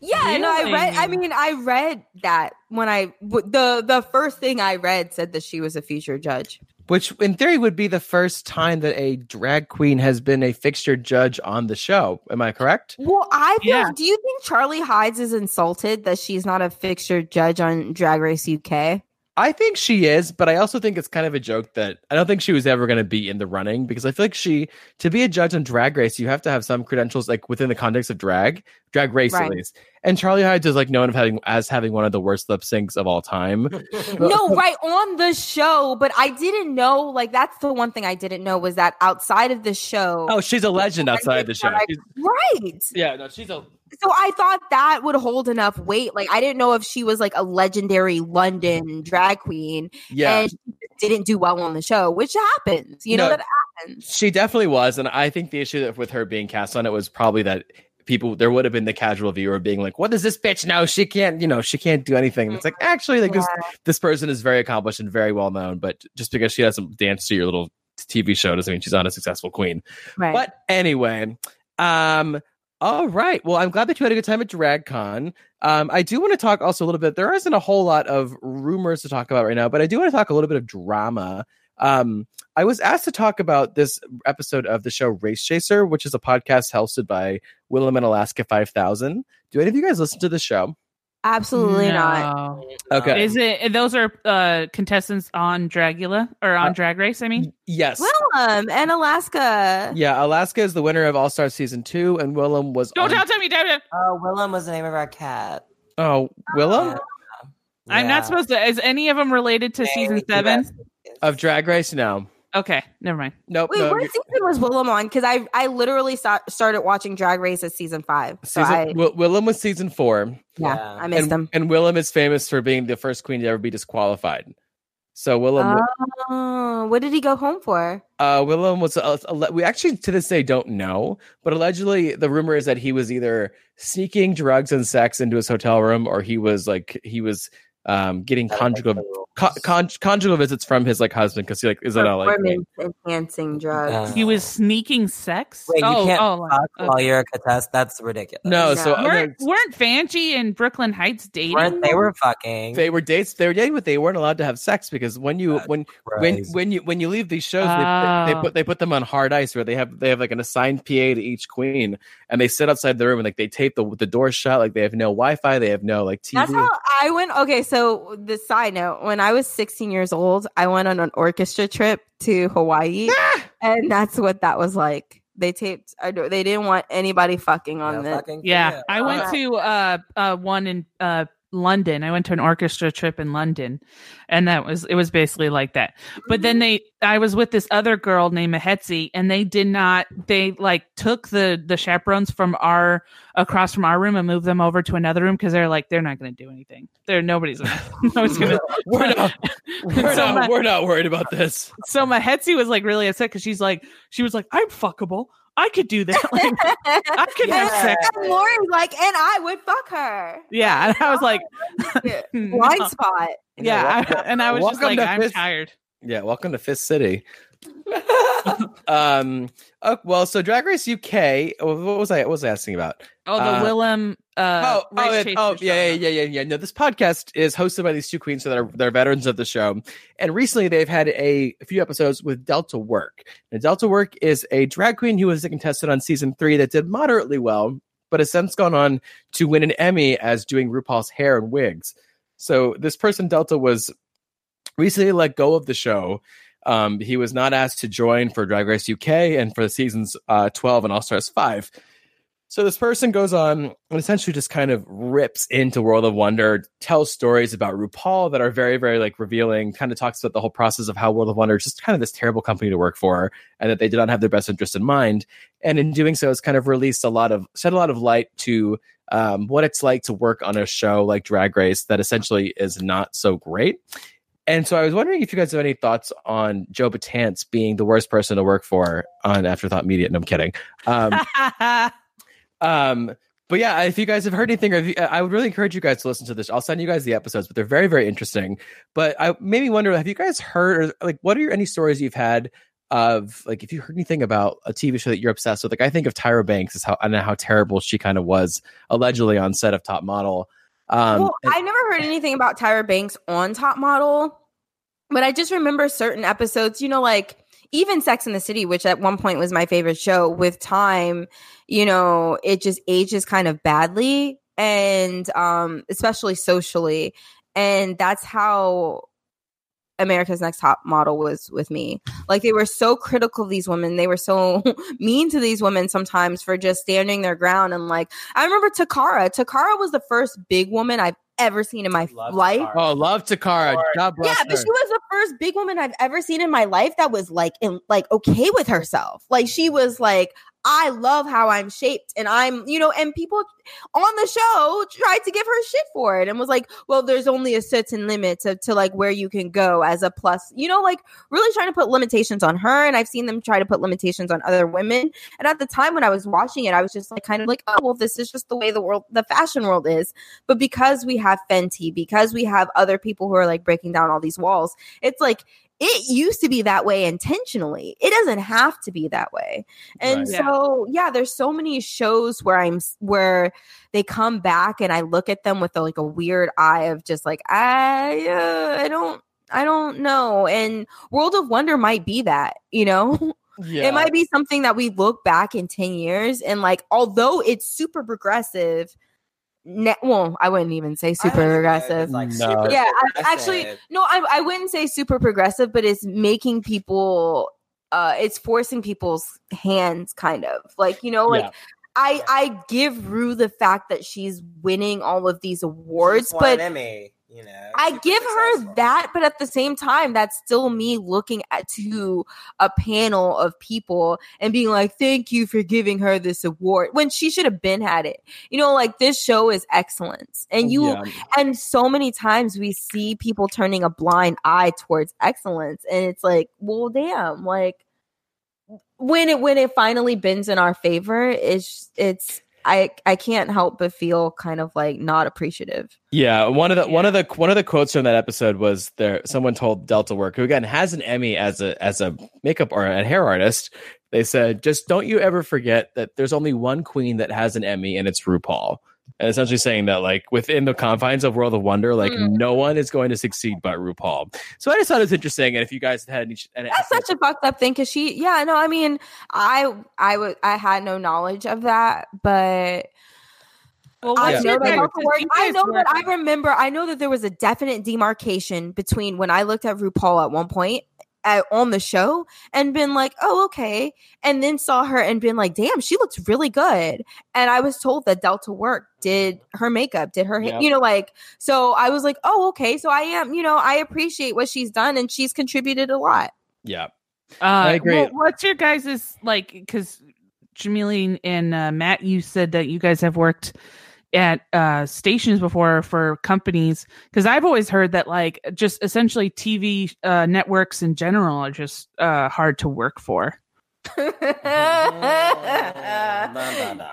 Yeah, no, I read. I mean, I read that when I w- the the first thing I read said that she was a featured judge. Which, in theory, would be the first time that a drag queen has been a fixture judge on the show. Am I correct? Well, I feel. Yeah. Do you think Charlie Hides is insulted that she's not a fixture judge on Drag Race UK? I think she is, but I also think it's kind of a joke that I don't think she was ever going to be in the running because I feel like she, to be a judge on Drag Race, you have to have some credentials like within the context of drag, drag race Right. at least. And Charlie Hides is like known of having as having one of the worst lip syncs of all time. <laughs> no, right on the show, but I didn't know. Like that's the one thing I didn't know was that outside of the show, Oh, she's a legend outside of the show. Like, She's- right? yeah, no, she's a So I thought that would hold enough weight. Like I didn't know if she was like a legendary London drag queen yeah. and she didn't do well on the show, which happens. You know No. that happens. She definitely was, and I think the issue that with her being cast on it was probably that people there would have been the casual viewer being like, "What does this bitch know? She can't, you know, she can't do anything." And it's like actually, like this this person is very accomplished and very well known, but just because she doesn't dance to your little TV show doesn't mean she's not a successful queen. Right. But anyway, um, all right. Well, I'm glad that you had a good time at DragCon. Um, I do want to talk also a little bit. There isn't a whole lot of rumors to talk about right now, but I do want to talk a little bit of drama. Um, I was asked to talk about this episode of the show Race Chaser, which is a podcast hosted by Willam and Alaska 5000. Do any of you guys listen to the show? Absolutely not. Okay. Is it? Those are uh, contestants on Dragula or on Uh, Drag Race? I mean, Yes. Willam and Alaska. yeah, Alaska is the winner of All Star Season 2, and Willam was. don't on- tell, tell me, don't- don't- oh, Willem was the name of our cat. Oh, Willem? I'm Yeah. not supposed to. Is any of them related to season seven? Of Drag Race? No. Okay, never mind. Nope. Wait, no, what you're- season was Willam on? Because I I literally sta- started watching Drag Race at season five. So season, I Wi- Willam was season four. yeah, Yeah. I missed and, him. and Willam is famous for being the first queen to ever be disqualified. So Willam, Oh, what did he go home for? uh, Willam was. Uh, we actually to this day don't know, but allegedly the rumor is that he was either sneaking drugs and sex into his hotel room, or he was like he was um, getting conjugal co- con- conjugal visits from his like husband because he like is it all like enhancing drugs. Uh, He was sneaking sex. Wait, you oh, can't oh, fuck okay. while you're a contestant. That's ridiculous. no? No. So weren't okay, weren't Vanjie and Brooklyn Hytes dating? Weren't they were fucking. they were dates. They were dating, but they weren't allowed to have sex because when you That's when when crazy. when you when you leave these shows, they, they, they Oh. put they put them on hard ice where they have they have like an assigned PA to each queen, and they sit outside the room and like they tape the the door shut, like they have no Wi-Fi, they have no like TV. That's how I went. Okay, so the side note: when I was 16 years old, I went on an orchestra trip to Hawaii, Ah! and that's what that was like. They taped. I do- They didn't want anybody fucking on No this. fucking Yeah. I went Uh, to uh, uh one in uh London. I went to an orchestra trip in London, and that was it was basically like that. But then they, I was with this other girl named Mahetzi, and they did not. They like took the the chaperones from our across from our room and moved them over to another room because they're like they're not going to do anything. They're nobody's gonna. <laughs> nobody's gonna. <laughs> We're not, <laughs> we're, So not, my- we're not worried about this. so Mahetzi was like really upset because she's like she was like I'm fuckable. I could do that. <laughs> Like, <laughs> I could have sex. And Lauri's like, and I would fuck her. Yeah, and I was like, <laughs> Blind no. spot. Yeah, I, and I was just like, I'm Fist- tired. Yeah, welcome to Fist City. um. oh, well, so Drag Race UK. What was I? What was I asking about? Oh, the Uh, Willam. Uh, oh, oh, it- oh, yeah, yeah, yeah, yeah. No, this podcast is hosted by these two queens so that are they're veterans of the show, and recently they've had a, a few episodes with Delta Work. And Delta Work is a drag queen who was a contestant on season three that did moderately well, but has since gone on to win an Emmy as doing RuPaul's hair and wigs. So this person Delta was recently let go of the show. Um, he was not asked to join for Drag Race UK and for the seasons uh, 12 and All Stars 5. So this person goes on and essentially just kind of rips into World of Wonder, tells stories about RuPaul that are very, very like revealing, kind of talks about the whole process of how World of Wonder is just kind of this terrible company to work for and that they did not have their best interest in mind. And in doing so, it's kind of released a lot of, shed a lot of light to um, what it's like to work on a show like Drag Race that essentially is not so great. And so I was wondering if you guys have any thoughts on Joe Batance being the worst person to work for on Afterthought Media. No, I'm kidding. Um, <laughs> um, but yeah, if you guys have heard anything, you, I would really encourage you guys to listen to this. I'll send you guys the episodes, but they're very, very interesting. But I made me wonder: Have you guys heard, or like, what are your, any stories you've had of like, if you heard anything about a TV show that you're obsessed with? Like, I think of Tyra Banks is how I know how terrible she kind of was allegedly on set of Top Model. Um, well, I never heard anything about Tyra Banks on Top Model, but I just remember certain episodes, you know, like even Sex in the City, which at one point was my favorite show, with time, you know, it just ages kind of badly and um especially socially. And that's how America's Next Top Model was with me. Like they were so critical of these women. They were so <laughs> mean to these women sometimes for just standing their ground. And like I remember Toccara. Toccara was the first big woman I've ever seen in my Love life. Toccara. oh, love Toccara. God bless Yeah, but her. she was the first big woman I've ever seen in my life that was like in like okay with herself. Like she was like, I love how I'm shaped and I'm, you know, and people on the show tried to give her shit for it and was like, well, there's only a certain limit to, to like where you can go as a plus, you know, like really trying to put limitations on her. And I've seen them try to put limitations on other women. And at the time when I was watching it, I was just like kind of like, oh, well, this is just the way the world, the fashion world is. But because we have Fenty, because we have other people who are like breaking down all these walls, it's like it used to be that way intentionally. It doesn't have to be that way. And Right. Yeah. so, yeah, there's so many shows where I'm where they come back and I look at them with a, like a weird eye of just like I uh, I don't I don't know. And World of Wonder might be that, you know? <laughs> yeah. It might be something that we look back in 10 years and like although it's super progressive, ne- well, I wouldn't even say super don't progressive. like No. super Yeah, I, actually, no, I, I wouldn't say super progressive, but it's making people, uh, it's forcing people's hands, kind of like you know, like Yeah. I I give Rue the fact that she's winning all of these awards, just but Emmy, you know. I super give her that, but at the same time, that's still me looking at to a panel of people and being like, "Thank you for giving her this award," when she should have been had it. You know, like this show is excellence, and you Yeah. and so many times we see people turning a blind eye towards excellence, and it's like, well, damn, like when it when it finally bends in our favor, it's it's. I, I can't help but feel kind of like not appreciative. Yeah, one of the one of the one of the quotes from that episode was there. Someone told Delta Work, who again has an Emmy as a as a makeup or a hair artist. They said, just don't you ever forget that there's only one queen that has an Emmy, and it's RuPaul. And essentially saying that, like within the confines of World of Wonder, like Mm. no one is going to succeed but RuPaul. So I just thought it was interesting. And if you guys had any, and That's such a fucked up thing because she, yeah, no, I mean, I, I would, I had no knowledge of that, but Well, I what's know that, favorite- Delta Work- you I know that I remember, I know that there was a definite demarcation between when I looked at RuPaul at one point at, on the show and been like, oh, okay. And then saw her and been like, damn, she looks really good. And I was told that Delta Work did her makeup, did her, Yep. you know, like, so I was like, oh, okay. So I am, you know, I appreciate what she's done and she's contributed a lot. Yeah. Uh, I agree. well, what's your guys's, like? Because Jameeline and uh, Matt, you said that you guys have worked at uh, stations before for companies. Because I've always heard that like just essentially TV uh, networks in general are just uh, hard to work for. <laughs>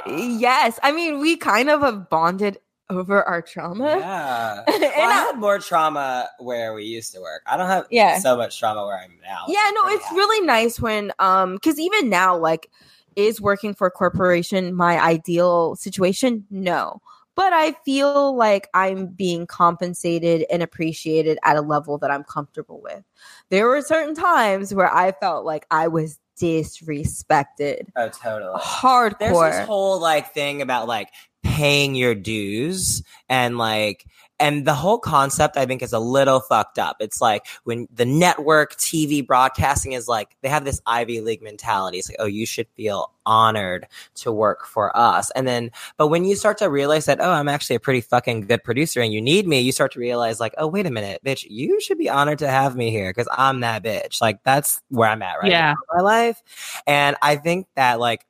yes. I mean, we kind of have bonded over our trauma. Yeah. <laughs> Well, I I- had more trauma where we used to work. I don't have Yeah. so much trauma where I'm now. yeah no it's happy. really nice when um because even now like is working for a corporation my ideal situation no but i feel like i'm being compensated and appreciated at a level that i'm comfortable with there were certain times where i felt like i was disrespected Oh, totally. Hardcore. There's this whole like thing about like paying your dues and like and the whole concept I think is a little fucked up. It's like when the network TV broadcasting is like they have this Ivy League mentality. It's like, oh, you should feel honored to work for us. And then but when you start to realize that, oh, I'm actually a pretty fucking good producer and you need me, you start to realize like, oh, wait a minute, bitch, you should be honored to have me here because I'm that bitch. Like that's where I'm at right Yeah. now in my life. And I think that like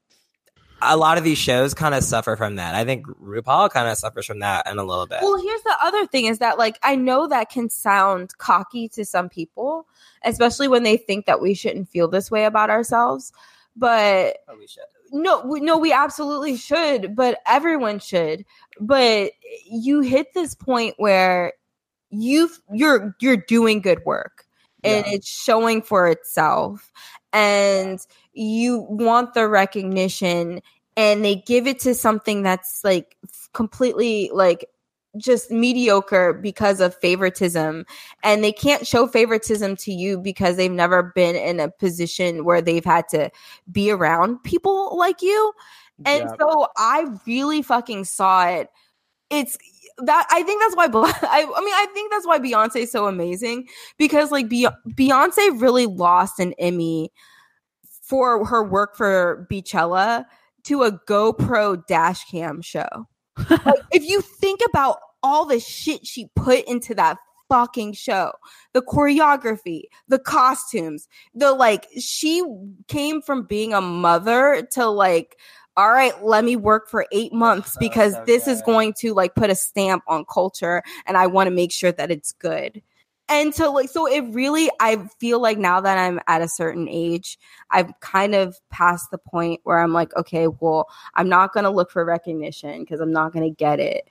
a lot of these shows kind of suffer from that. I think RuPaul kind of suffers from that in a little bit. Well, here's the other thing is that like I know that can sound cocky to some people, especially when they think that we shouldn't feel this way about ourselves. But Oh, we should. no, we, no, we absolutely should. But everyone should. But you hit this point where you you're you're doing good work and it's showing for itself, and you want the recognition, and they give it to something that's like completely like just mediocre because of favoritism. And they can't show favoritism to you because they've never been in a position where they've had to be around people like you. And Yeah. so i really fucking saw it. It's that i think that's why <laughs> I, I mean i think that's why beyonce is so amazing because like Be- beyonce really lost an emmy for her work for Beychella to a GoPro dash cam show. like, if you think about all the shit she put into that fucking show, the choreography, the costumes, the like, she came from being a mother to like, all right, let me work for eight months <laughs> Oh, because so this is going to like put a stamp on culture and I want to make sure that it's good. And so like so it really I feel like now that I'm at a certain age, I've kind of past the point where I'm like, okay, well, I'm not going to look for recognition because I'm not going to get it.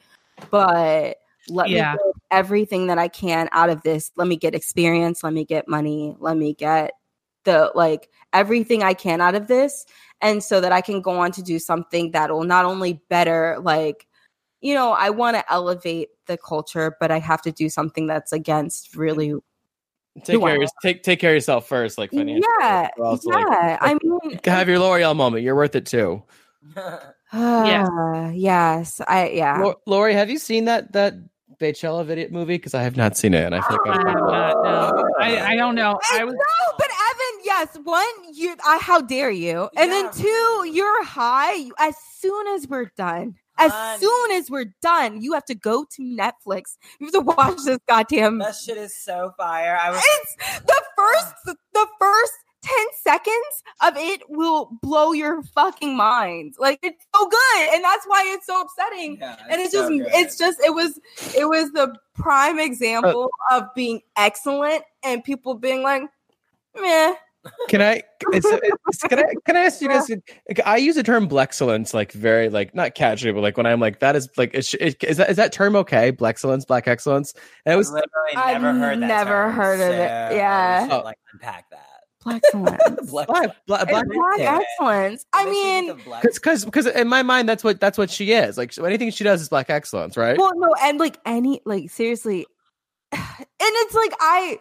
But let Yeah. me get everything that I can out of this. Let me get experience, let me get money, let me get the like everything I can out of this and so that I can go on to do something that will not only better like you know, I want to elevate the culture, but I have to do something that's against really Take care, of, your- take take care of yourself first, like financially. yeah, but also, yeah. like, I mean, have your L'Oreal moment. You're worth it too. <laughs> uh, yes, I yeah. Lo- Lauri, have you seen that that Beychella video movie? Because I have not seen it, and I feel like I, I have not, no. I, I don't know. I was no, but Evan, yes. One, you, I, how dare you? And then two, you're high. As soon as we're done, as Honey. soon as we're done, you have to go to Netflix. You have to watch this goddamn. that shit is so fire. I was It's the first, the first. 10 seconds of it will blow your fucking mind. Like it's so good. And that's why it's so upsetting. yeah, and it's so just good. it's just it was it was the prime uh, example of being excellent and people being like meh Can I? It's, it's, can I? Can I ask you guys? I use the term blexcellence like very like not casually, but like when I'm like that is like is, is that is that term okay? Blexcellence, black excellence. And it I've was literally I've never heard that. never term, heard of it. Yeah. we should, Oh. like unpack that. <laughs> excellence Black- black black black. Black excellence i mean think Because because in my mind that's what that's what she is like so anything she does is black excellence right well no and like any like seriously <sighs> and it's like i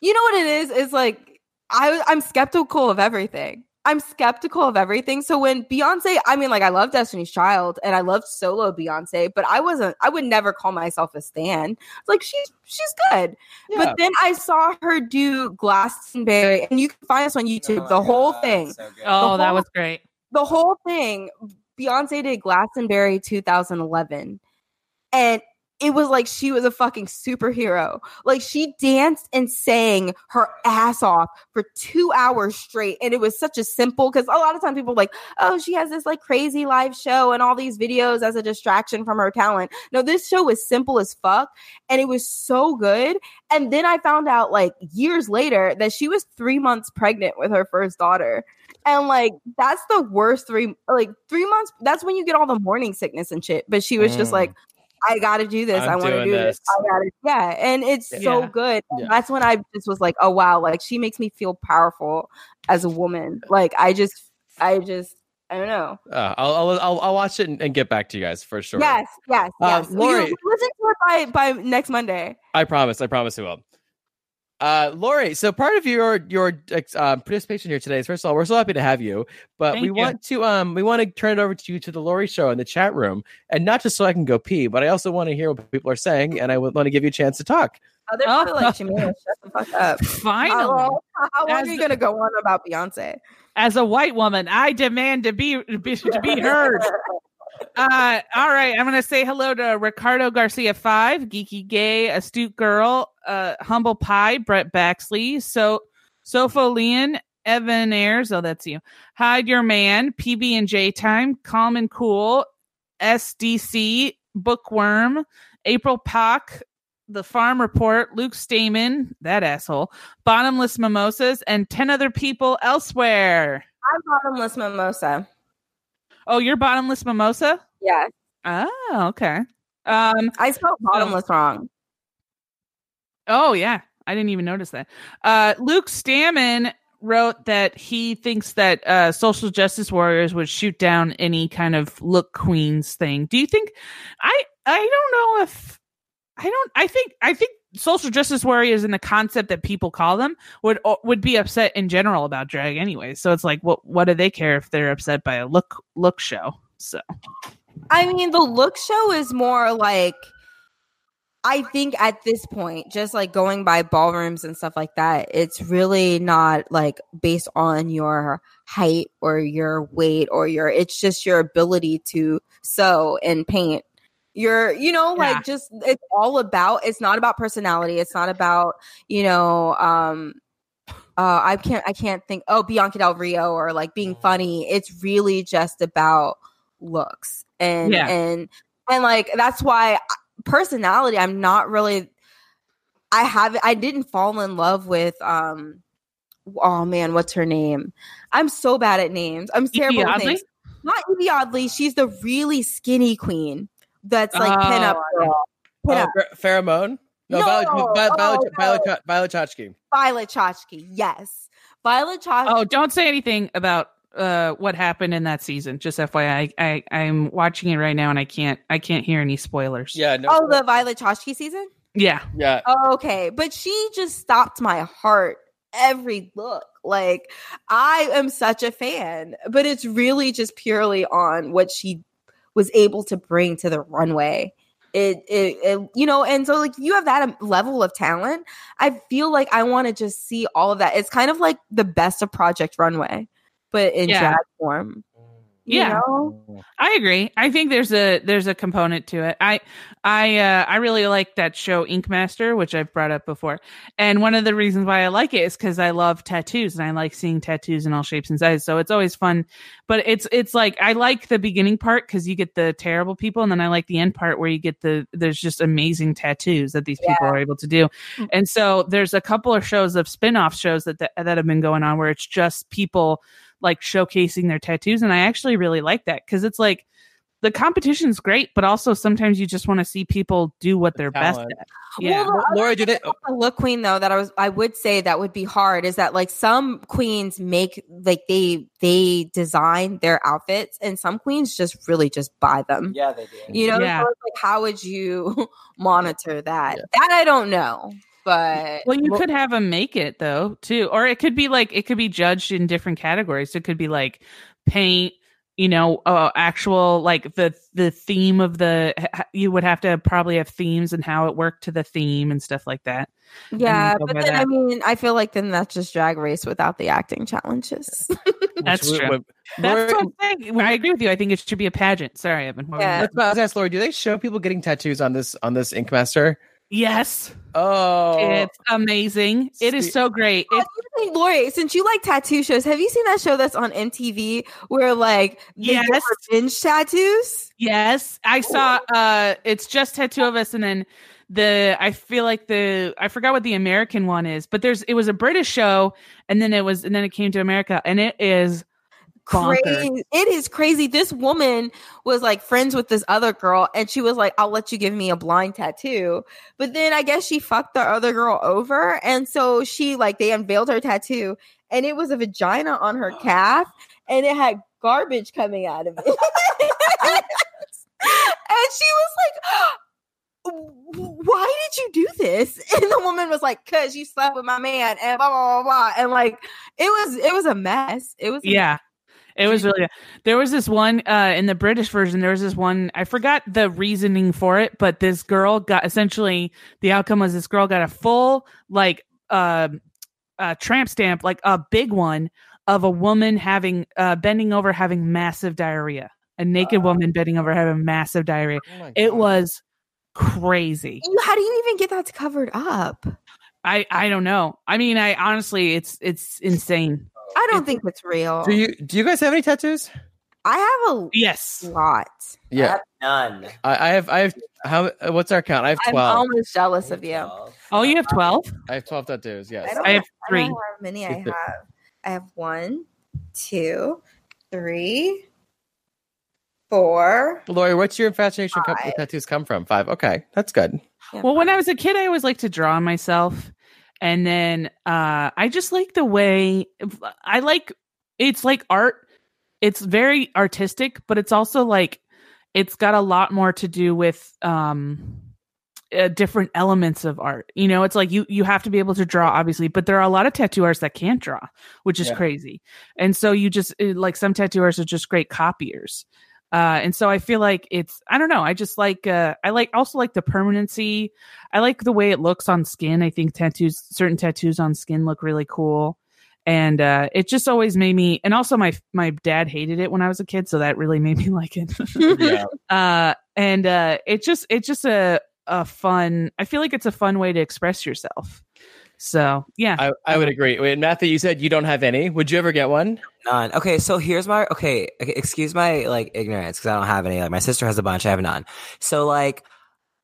you know what it is is like i i'm skeptical of everything I'm skeptical of everything. So when Beyonce, I mean, like I love Destiny's Child and I loved solo Beyonce, but I wasn't. I would never call myself a stan. Like she's she's good. Yeah. But then I saw her do Glastonbury, and you can find this on YouTube. Oh the my whole God, thing, so good. Oh, that was great. the whole thing. Beyonce did Glastonbury 2011, and it was like she was a fucking superhero. Like she danced and sang her ass off for two hours straight, and it was such a simple. Because a lot of times people are like, oh, she has this like crazy live show and all these videos as a distraction from her talent. No, this show was simple as fuck, and it was so good. And then I found out like years later that she was three months pregnant with her first daughter. And like that's the worst three like three months. That's when you get all the morning sickness and shit. But she was just Mm. like, I gotta do this. I'm I want to do this. this. I gotta yeah. And it's so good. Yeah. That's when I just was like, oh wow, like she makes me feel powerful as a woman. Like I just I just I don't know. Uh, I'll, I'll I'll I'll watch it and, and get back to you guys for sure. Yes, yes, Um, yes. You- Lauri- listen to it by by next Monday. I promise. I promise we will. Uh, Lauri, so part of your your uh, participation here today is first of all, we're so happy to have you, but Thank we you. want to um we want to turn it over to you to the Lauri show in the chat room, and not just so I can go pee, but I also want to hear what people are saying, and I want to give you a chance to talk. Oh, they're Oh. probably like, Shamina, shut the fuck up. How Finally, long, how long As are you gonna go on about Beyonce? as a white woman, I demand to be, be to be heard. <laughs> Uh, all right, I'm gonna say hello to Ricardo Garcia Five, Geeky Gay, Astute Girl, uh, Humble Pie, Brett Baxley, so Sofo Leon, Evan Ayres. Oh, that's you. Hide Your Man, PB and J Time, Calm and Cool, SDC, Bookworm, April Pock, The Farm Report, Luke Stamen, that asshole, Bottomless Mimosas, and ten other people elsewhere. I'm bottomless mimosa. Oh, you're bottomless mimosa? Yeah, Oh, okay. Um, I spelled bottomless wrong. oh yeah, I didn't even notice that. Uh, Luke Stammen wrote that he thinks that uh, social justice warriors would shoot down any kind of look queens thing. Do you think? I I don't know if I don't. I think I think social justice warriors and the concept that people call them would uh, would be upset in general about drag anyway. So it's like, what what do they care if they're upset by a look look show? So I mean, the look show is more like I think at this point, just like going by ballrooms and stuff like that, it's really not like based on your height or your weight or your it's just your ability to sew and paint. You're, you know, like Yeah. just it's all about it's not about personality. It's not about, you know, um uh I can't I can't think oh Bianca Del Rio or like being funny. It's really just about looks and Yeah. and and like that's why personality i'm not really i have i didn't fall in love with um oh man what's her name i'm so bad at names i'm terrible at Oddly? names not Yvie oddly she's the really skinny queen that's like Oh, pinup girl Oh, pinup Pher- pheromone? No, No, Violet, Violet, oh, Violet, no. Violet, Violet Chachki. violet chachki yes violet chachki Oh, don't say anything about uh what happened in that season. Just FYI, I, I I'm watching it right now and I can't I can't hear any spoilers. Yeah, no. oh the violet chachki season Yeah. yeah. Okay, but she just stopped my heart every look. Like I am such a fan, but it's really just purely on what she was able to bring to the runway. It, it, it you know, and so like you have that um, level of talent. I feel like I want to just see all of that. It's kind of like the best of Project Runway, but in Yeah. drag form. You Yeah. know? I agree. I think there's a there's a component to it. I I uh, I really like that show Ink Master, which I've brought up before. And one of the reasons why I like it is because I love tattoos and I like seeing tattoos in all shapes and sizes. So it's always fun. But it's it's like I like the beginning part because you get the terrible people, and then I like the end part where you get the there's just amazing tattoos that these people are able to do. And so there's a couple of shows of spin-off shows that that, that have been going on where it's just people like showcasing their tattoos and i actually really like that because it's like the competition's great but also sometimes you just want to see people do what they're best at yeah Well, the Laura, do they? a look queen though that I was I would say that would be hard is that like some queens make like they they design their outfits and some queens just really just buy them. Yeah, they do. You know, Yeah. so like how would you <laughs> monitor that? Yeah. That I don't know. But Well, you could have them make it though, too, or it could be like it could be judged in different categories. It could be like paint, you know, uh, actual like the the theme of the. You would have to probably have themes and how it worked to the theme and stuff like that. yeah, but by then I mean, I feel like then that's just drag race without the acting challenges. <laughs> That's Which- true. what- That's Lauri- what I'm saying. I agree with you. I think it should be a pageant. Sorry, Evan. What were you Yeah. gonna- Let's I was ask Lauri, do they show people getting tattoos on this on this Ink Master? Yes, Oh, it's amazing. It is so great. It, Lauri, since you like tattoo shows, have you seen that show that's on MTV where like they get Yes. revenge tattoos? Yes, I saw. Uh, it's just tattoo of us, and then the I feel like the I forgot what the American one is, but there's it was a British show, and then it was and then it came to America, and it is bonkers. Crazy. It is crazy. This woman was like friends with this other girl, and she was like, I'll let you give me a blind tattoo. But then I guess she fucked the other girl over. And so she like they unveiled her tattoo, and it was a vagina on her <gasps> calf, and it had garbage coming out of it. <laughs> and she was like, why did you do this? <laughs> And the woman was like, cause you slept with my man and blah blah blah blah. And like it was it was a mess. It was Yeah. It was really there was this one uh in the British version there was this one I forgot the reasoning for it but this girl got essentially the outcome was this girl got a full like um uh tramp stamp like a big one of a woman having uh bending over having massive diarrhea. A naked woman bending over having massive diarrhea. Oh it was crazy. How do you even get that covered up? I I don't know. I mean I honestly it's it's insane I don't think it's real. Do you do you guys have any tattoos? I have a yes lot. I have none. I, I have. I have. How? What's our count? I have twelve. I'm twelve. almost jealous of you. oh you have 12 I have twelve tattoos. Yes. I, don't I have I three. don't know how many I have. I have one, two, three, four. Lauri, what's your infatuation come, Five. tattoos come from? Five. Okay, that's good. Yeah, Well, when I was a kid, I always liked to draw myself. And then uh, I just like the way I like it's like art. It's very artistic, but it's also like it's got a lot more to do with um uh, different elements of art. You know, it's like you you have to be able to draw obviously, but there are a lot of tattoo artists that can't draw, which is Yeah. crazy. And so you just like some tattoo artists are just great copiers. Uh, and so I feel like it's I don't know I just like uh, I like also like the permanency. I like the way it looks on skin. I think tattoos certain tattoos on skin look really cool. And uh, it just always made me and also my my dad hated it when I was a kid so that really made me <laughs> like it. Yeah. uh, and uh, it just it's just a a fun I feel like it's a fun way to express yourself so yeah I, I would agree. Wait, Matthew, you said you don't have any. Would you ever get one? None. Okay, so here's my okay. okay, Excuse my like ignorance because I don't have any. Like my sister has a bunch. I have none. So like.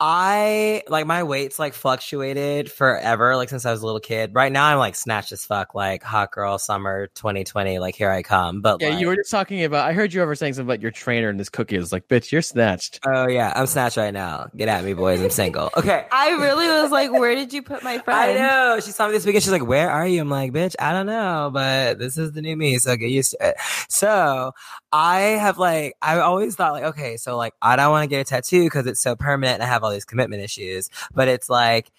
I like my weight's like fluctuated forever, like since I was a little kid. Right now, I'm like snatched as fuck, like hot girl summer 2020. Like here I come. But Yeah, like, you were just talking about. I heard you ever saying something about your trainer and this cookie. Is like, bitch, you're snatched. Oh yeah, I'm snatched right now. Get at me, boys. I'm single. <laughs> Okay. I really was like, where did you put my <laughs> friend? I know. She saw me this weekend. She's like, "Where are you?" I'm like, "Bitch, I don't know, but this is the new me, so get used to it." So I have like, I always thought like, okay, so like, I don't want to get a tattoo because it's so permanent and I have all these commitment issues. But it's like,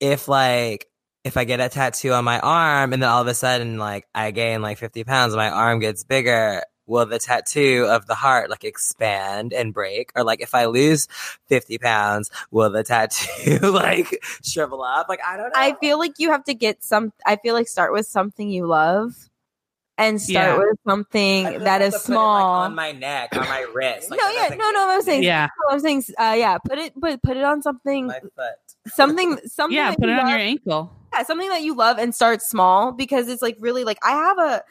if like, if I get a tattoo on my arm and then all of a sudden like I gain like 50 pounds, my arm gets bigger. Will the tattoo of the heart like expand and break? Or like if I lose 50 pounds, will the tattoo <laughs> like shrivel up? Like I don't know. I feel like you have to get some. I feel like start with something you love, and start Yeah. with something I feel like that I is have to put it, like, small. on my neck, on my wrist. Like, no, yeah, no, no. I'm saying, yeah I'm saying, uh, yeah. Put it, but put it on something, my foot. something, <laughs> something. yeah put it on love. your ankle yeah, something that you love and start small because it's like really like I have a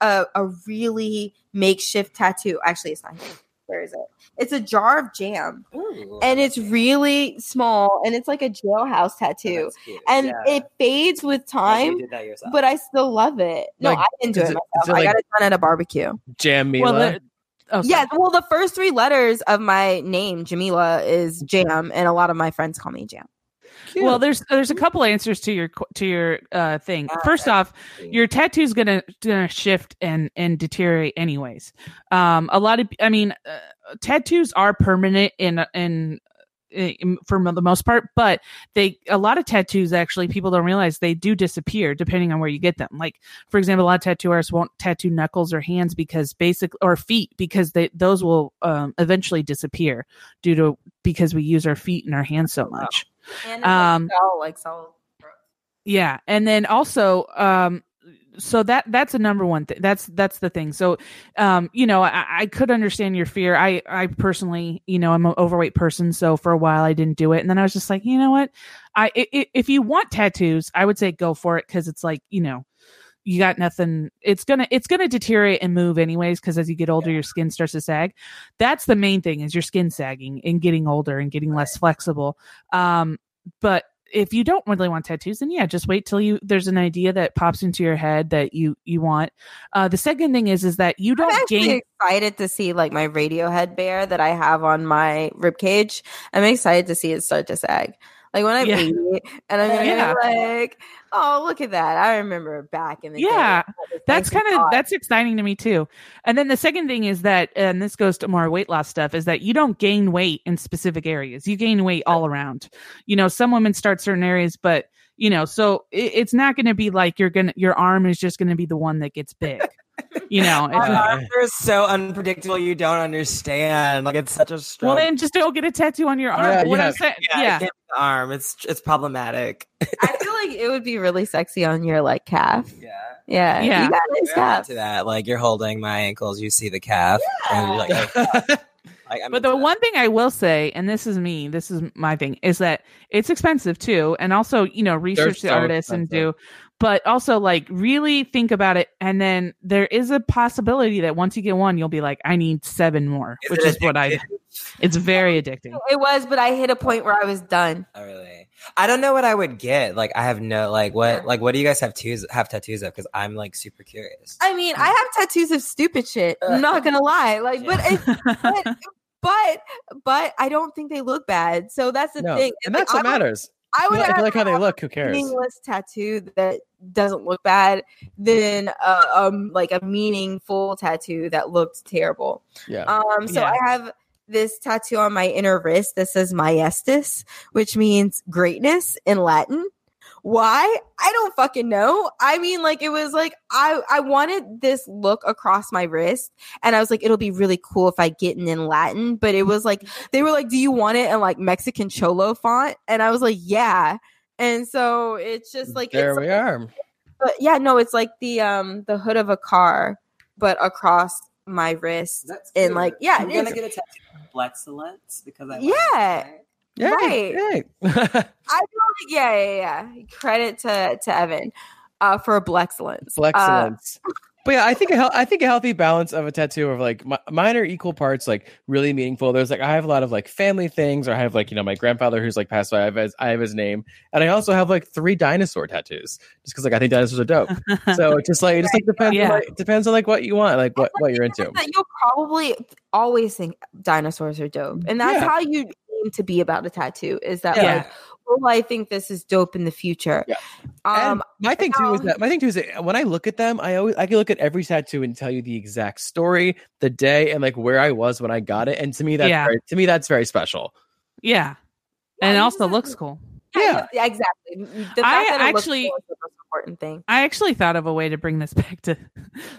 a, a really makeshift tattoo. Actually, it's not here. Where is it? It's a jar of jam, Ooh. and it's really small, and it's like a jailhouse tattoo, That's cute. and Yeah. it fades with time. you did that yourself. But I still love it. No, Like, I didn't do it it- myself. is it I got it done at a barbecue. Jam Mila. well oh. Yeah, well, the first three letters of my name, Jamela, is Jam, and a lot of my friends call me Jam. Cute. Well, there's there's a couple answers to your to your uh, thing. First off, your tattoo's gonna gonna shift and and deteriorate anyways. Um, a lot of I mean, uh, tattoos are permanent in in eh, for the most part. But they a lot of tattoos actually people don't realize they do disappear depending on where you get them. Like for example, a lot of tattoo artists won't tattoo knuckles or hands because basic or feet because they those will um, eventually disappear due to because we use our feet and our hands so much. And Um, like, cell, like cell growth. Yeah, and then also, um, so that that's a number one thing. That's that's the thing. So, um, you know, I, I could understand your fear. I I personally, you know, I'm an overweight person, so for a while I didn't do it, and then I was just like, you know what, I, if you want tattoos, I would say go for it because it's like you know. You got nothing. It's gonna it's gonna deteriorate and move anyways because as you get older, your skin starts to sag. That's the main thing is your skin sagging and getting older and getting less flexible. Um, but if you don't really want tattoos, then yeah, just wait till you there's an idea that pops into your head that you you want. Uh, the second thing is is that you I'm don't actually gain. excited to see like my Radiohead bear that I have on my rib cage. I'm excited to see it start to sag. Like when I'm Yeah. 80 and I'm gonna Yeah. be like, oh look at that. I remember back in the. Yeah, this That's kind of that's exciting to me too. And then the second thing is that, and this goes to more weight loss stuff, is that you don't gain weight in specific areas. You gain weight all around. You know, some women start certain areas, but you know, so it, it's not going to be like you're gonna your arm is just going to be the one that gets big. You know, it's My Yeah. arms are so unpredictable. You don't understand. Like it's such a well then just don't get a tattoo on your arm. Yeah, what yeah. I'm saying, yeah, yeah. the arm. It's it's problematic. I feel like it would be really sexy on your like calf. Yeah. Yeah. Yeah. You got nice Yeah, calf. to that. Like you're holding my ankles, you see the calf, and you're like, oh, <laughs> like I'm But the that. one thing I will say, and this is me, this is my thing, is that it's expensive too. And also, you know, research the so artists and do, but also like really think about it. And then there is a possibility that once you get one, you'll be like, I need seven more, Is which it is what I, <laughs> it's very addicting. It was, but I hit a point where I was done. Oh, really? I don't know what I would get. Like, I have no like what like what do you guys have tattoos have tattoos of? Because I'm like super curious. I mean, I have tattoos of stupid shit. I'm not gonna lie. Like, but it, <laughs> but but but I don't think they look bad. So that's the no, thing. and Like, that's what I would- matters. I would you like- like how they look, who have a cares? meaningless tattoo that doesn't look bad than uh, um like a meaningful tattoo that looked terrible. Yeah. Um, so Yeah. I have this tattoo on my inner wrist that says majestus, which means greatness in Latin. Why? I don't fucking know. I mean, like it was like I I wanted this look across my wrist, and I was like, it'll be really cool if I get it in Latin. But it was like they were like, do you want it in like Mexican cholo font? And I was like, yeah. And so it's just like there it's we are. but yeah, no, it's like the um the hood of a car, but across my wrist. That's And, like, yeah, I'm gonna get a tattoo of Flexilence because I Yeah. Yeah, Right. yeah. <laughs> I feel like yeah, yeah, yeah. Credit to to Evan uh for a excellence. Uh, excellence. <laughs> but yeah, I think a hel- I think a healthy balance of a tattoo of like mine are equal parts like really meaningful. There's like I have a lot of like family things, or I have like you know my grandfather who's like passed away. I have his, I have his name, and I also have like three dinosaur tattoos, just because like I think dinosaurs are dope. So it just like it just like <laughs> depends Yeah. on, like, depends on like what you want, like what what you're into. you'll probably always think dinosaurs are dope. And that's Yeah. how you aim to be about a tattoo is that Yeah. like, oh, I think this is dope in the future. Yeah. Um my thing too is that my thing too is that when I look at them, I always I can look at every tattoo and tell you the exact story, the day, and like where I was when I got it. And to me, that's Yeah. very, to me that's very special. yeah. Yeah, And it also just- looks cool. yeah, yeah, exactly. The fact I that it looks actually- cool is the most important thing. I actually thought of a way to bring this <laughs> back to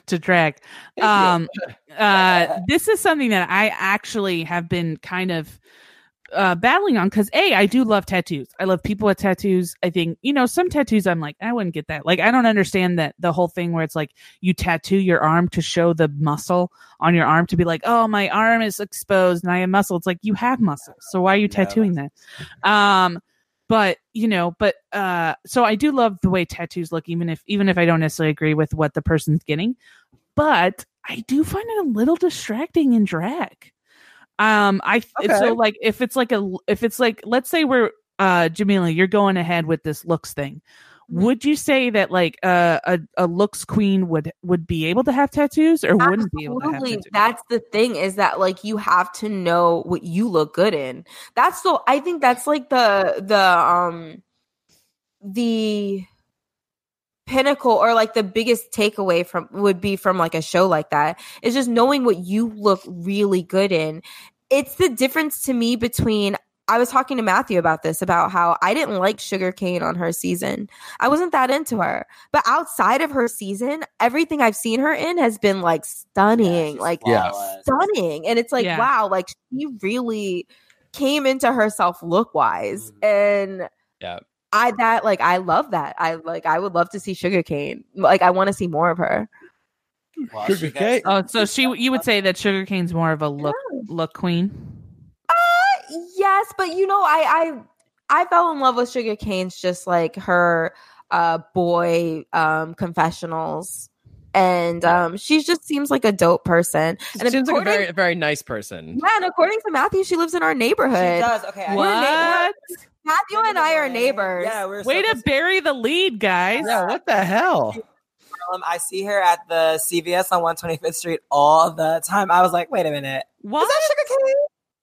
to drag. Um, uh, this is something that I actually have been kind of uh, battling on because a I do love tattoos. I love people with tattoos. I think you know some tattoos. I'm like I wouldn't get that. Like I don't understand that the whole thing where it's like you tattoo your arm to show the muscle on your arm to be like oh my arm is exposed and I have muscle. It's like you have muscle, so why are you Yeah, tattooing that? Um, but you know but uh so i do love the way tattoos look even if even if i don't necessarily agree with what the person's getting but i do find it a little distracting in drag um i Okay. so like if it's like a if it's like let's say we're uh Jamela you're going ahead with this looks thing would you say that like uh, a a looks queen would would be able to have tattoos or wouldn't be able to have tattoos? That's the thing is that like you have to know what you look good in. That's so I think that's like the the um the pinnacle or like the biggest takeaway from would be from like a show like that is just knowing what you look really good in. It's the difference to me between I was talking to Matthew about this about how I didn't like Shuga Cain on her season. I wasn't that into her. But outside of her season, everything I've seen her in has been like stunning, she's like Yeah. stunning. And it's like, Yeah. wow, like she really came into herself look wise. Mhm. And Yeah. I that like I love that. I like I would love to see Shuga Cain. Like I want to see more of her. Well, Sugar she cane? Oh, so she you would say that Shuga Cain's more of a look look queen. Uh, yes, but you know, I I I fell in love with Shuga Cain's just like her uh boy um confessionals. And um she just seems like a dope person. She And seems like a very very nice person. Yeah, and according to Matthew, she lives in our She neighborhood. does. Okay. I- We're What? Matthew and I are neighbors. Yeah, we're Way to bury the lead, guys. Yeah, what the hell? Um, I see her at the CVS on 125th Street all the time. I was like, wait a minute. What Is that Shuga Cain?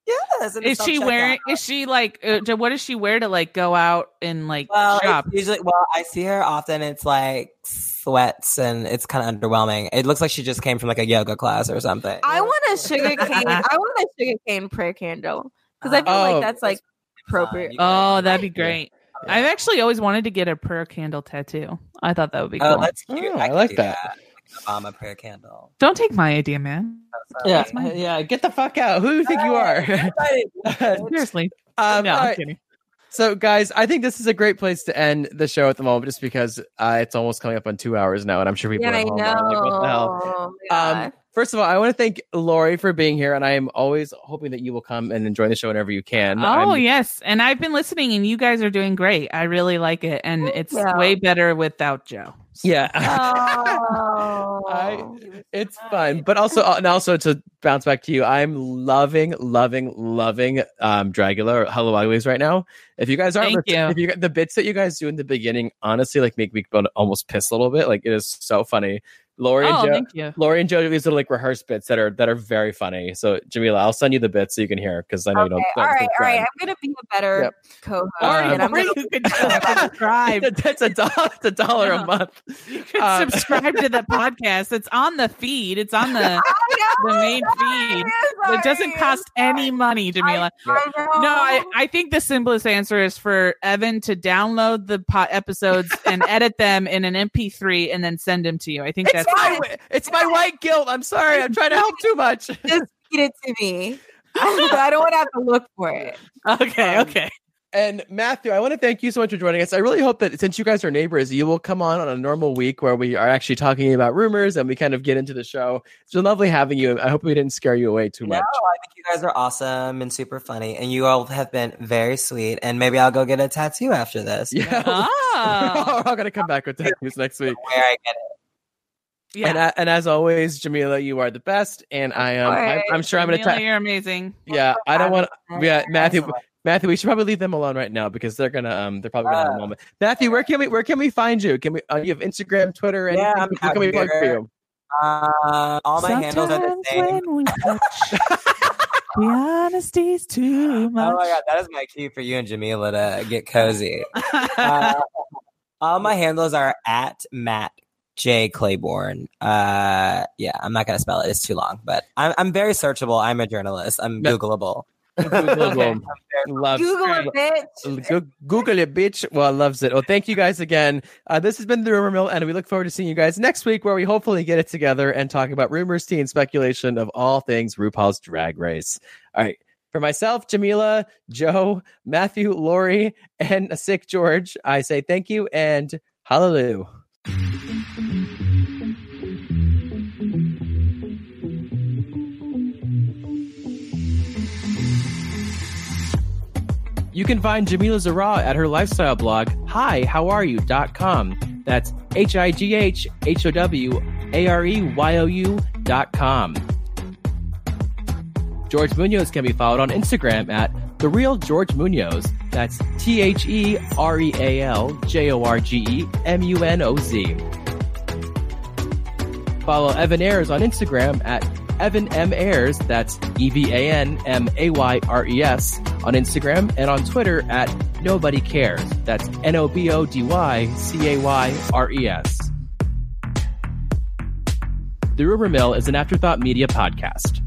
Yes. is she self-checkout. wearing? Is she like? Uh, j- what does she wear to like go out and like Well, shop? usually, well, I see her often. It's like sweats and it's kind of underwhelming. It looks like she just came from like a yoga class or something. I want a Shuga Cain. I want a Shuga Cain prayer candle. Because I feel Oh. like that's like appropriate. Oh, that'd be great. I've actually always wanted to get a prayer candle tattoo. I thought that would be cool. Oh, that's cute. Oh, I could like do that. Like Obama prayer candle. Don't take my idea, man. Yeah, That's mine. yeah. Get the fuck out. Who do you think you are? <laughs> <laughs> Seriously. um, no, all I'm kidding. So, guys, I think this is a great place to end the show at the moment, just because uh, it's almost coming up on two hours now, and I'm sure people yeah, are I I home know. are like, what the hell? Oh Um, God. First of all, I want to thank Lauri for being here, and I am always hoping that you will come and enjoy the show whenever you can. Oh I'm- yes, and I've been listening, and you guys are doing great. I really like it, and it's you. way better without Joe. yeah. <laughs> Oh. I, it's fun, but also uh, and also to bounce back to you, I'm loving, loving, loving um Dragula or Hello Always right now. If you guys aren't, Thank you. if you the bits that you guys do in the beginning, honestly, like make me almost piss a little bit. Like it is so funny. Lauri Oh, and Joe, thank. Lauri and Joe do these little like rehearsed bits that are that are very funny. So Jamela, I'll send you the bits so you can hear because I know you don't. Okay, all don't right, all right. I'm gonna be a better Yep. co-host. Or and I'm gonna you <laughs> could subscribe. That's a dollar. It's a dollar Yeah. a month. You could Um, subscribe to the <laughs> podcast. It's on the feed. It's on the the main feed. It doesn't cost any money, Jamela. I know. No, I, I think the simplest answer is for Evan to download the po- episodes and edit them in an MP3 and then send them to you. I think It's that's my it's my white guilt. I'm sorry. I'm trying to help too much. <laughs> just feed it to me. I don't want to have to look for it. <laughs> okay. Um, Okay. And Matthew, I want to thank you so much for joining us. I really hope that since you guys are neighbors, you will come on on a normal week where we are actually talking about rumors and we kind of get into the show. It's been lovely having you. I hope we didn't scare you away too No, much. I think you guys are awesome and super funny, and you all have been very sweet. And maybe I'll go get a tattoo after this. Yeah. Oh. <laughs> We're all going to come back with tattoos next week. Where I get it. Yeah. And, uh, and as always, Jamela, you are the best. And I am, I, I'm sure I'm going to, Jamela, ta- you're amazing. yeah, I don't want yeah, Matthew, Excellent. Matthew, we should probably leave them alone right now because they're gonna um they're probably gonna have a Uh, moment. Matthew, where can we where can we find you? Can we uh, you have Instagram, Twitter, anything? Yeah, I'm Who can we out plug for you? Uh, all my handles are the Sometimes same. when we touch, <laughs> the honesty's too much. Oh my god, that is my cue for you and Jamela to get cozy. Uh, all my handles are at Matt J Claiborne. Uh, yeah, I'm not gonna spell it; it's too long. But I'm I'm very searchable. I'm a journalist. I'm Yeah. Googleable. <laughs> Google, loves Google Right. it, bitch. Go- Google it, bitch. Well, loves it. Well, thank you guys again. Uh, this has been the Rumor Mill, and we look forward to seeing you guys next week, where we hopefully get it together and talk about rumors, tea, and speculation of all things RuPaul's Drag Race. All right. For myself, Jamela, Joe, Matthew, Lauri, and a sick Jorge, I say thank you and hallelujah. You can find Jamela Zara at her lifestyle blog, highhowareyou.com. That's H I G H H O W A R E Y O U dot com. Jorge Munoz can be followed on Instagram at The Real Jorge Munoz. That's T H E R E A L J O R G E M U N O Z. Follow Evan Ayres on Instagram at Evan M. Ayres, that's E V A N M A Y R E S, on Instagram and on Twitter at Nobody Cares. That's N O B O D Y C A Y R E S. The Rumor Mill is an Afterthought Media podcast.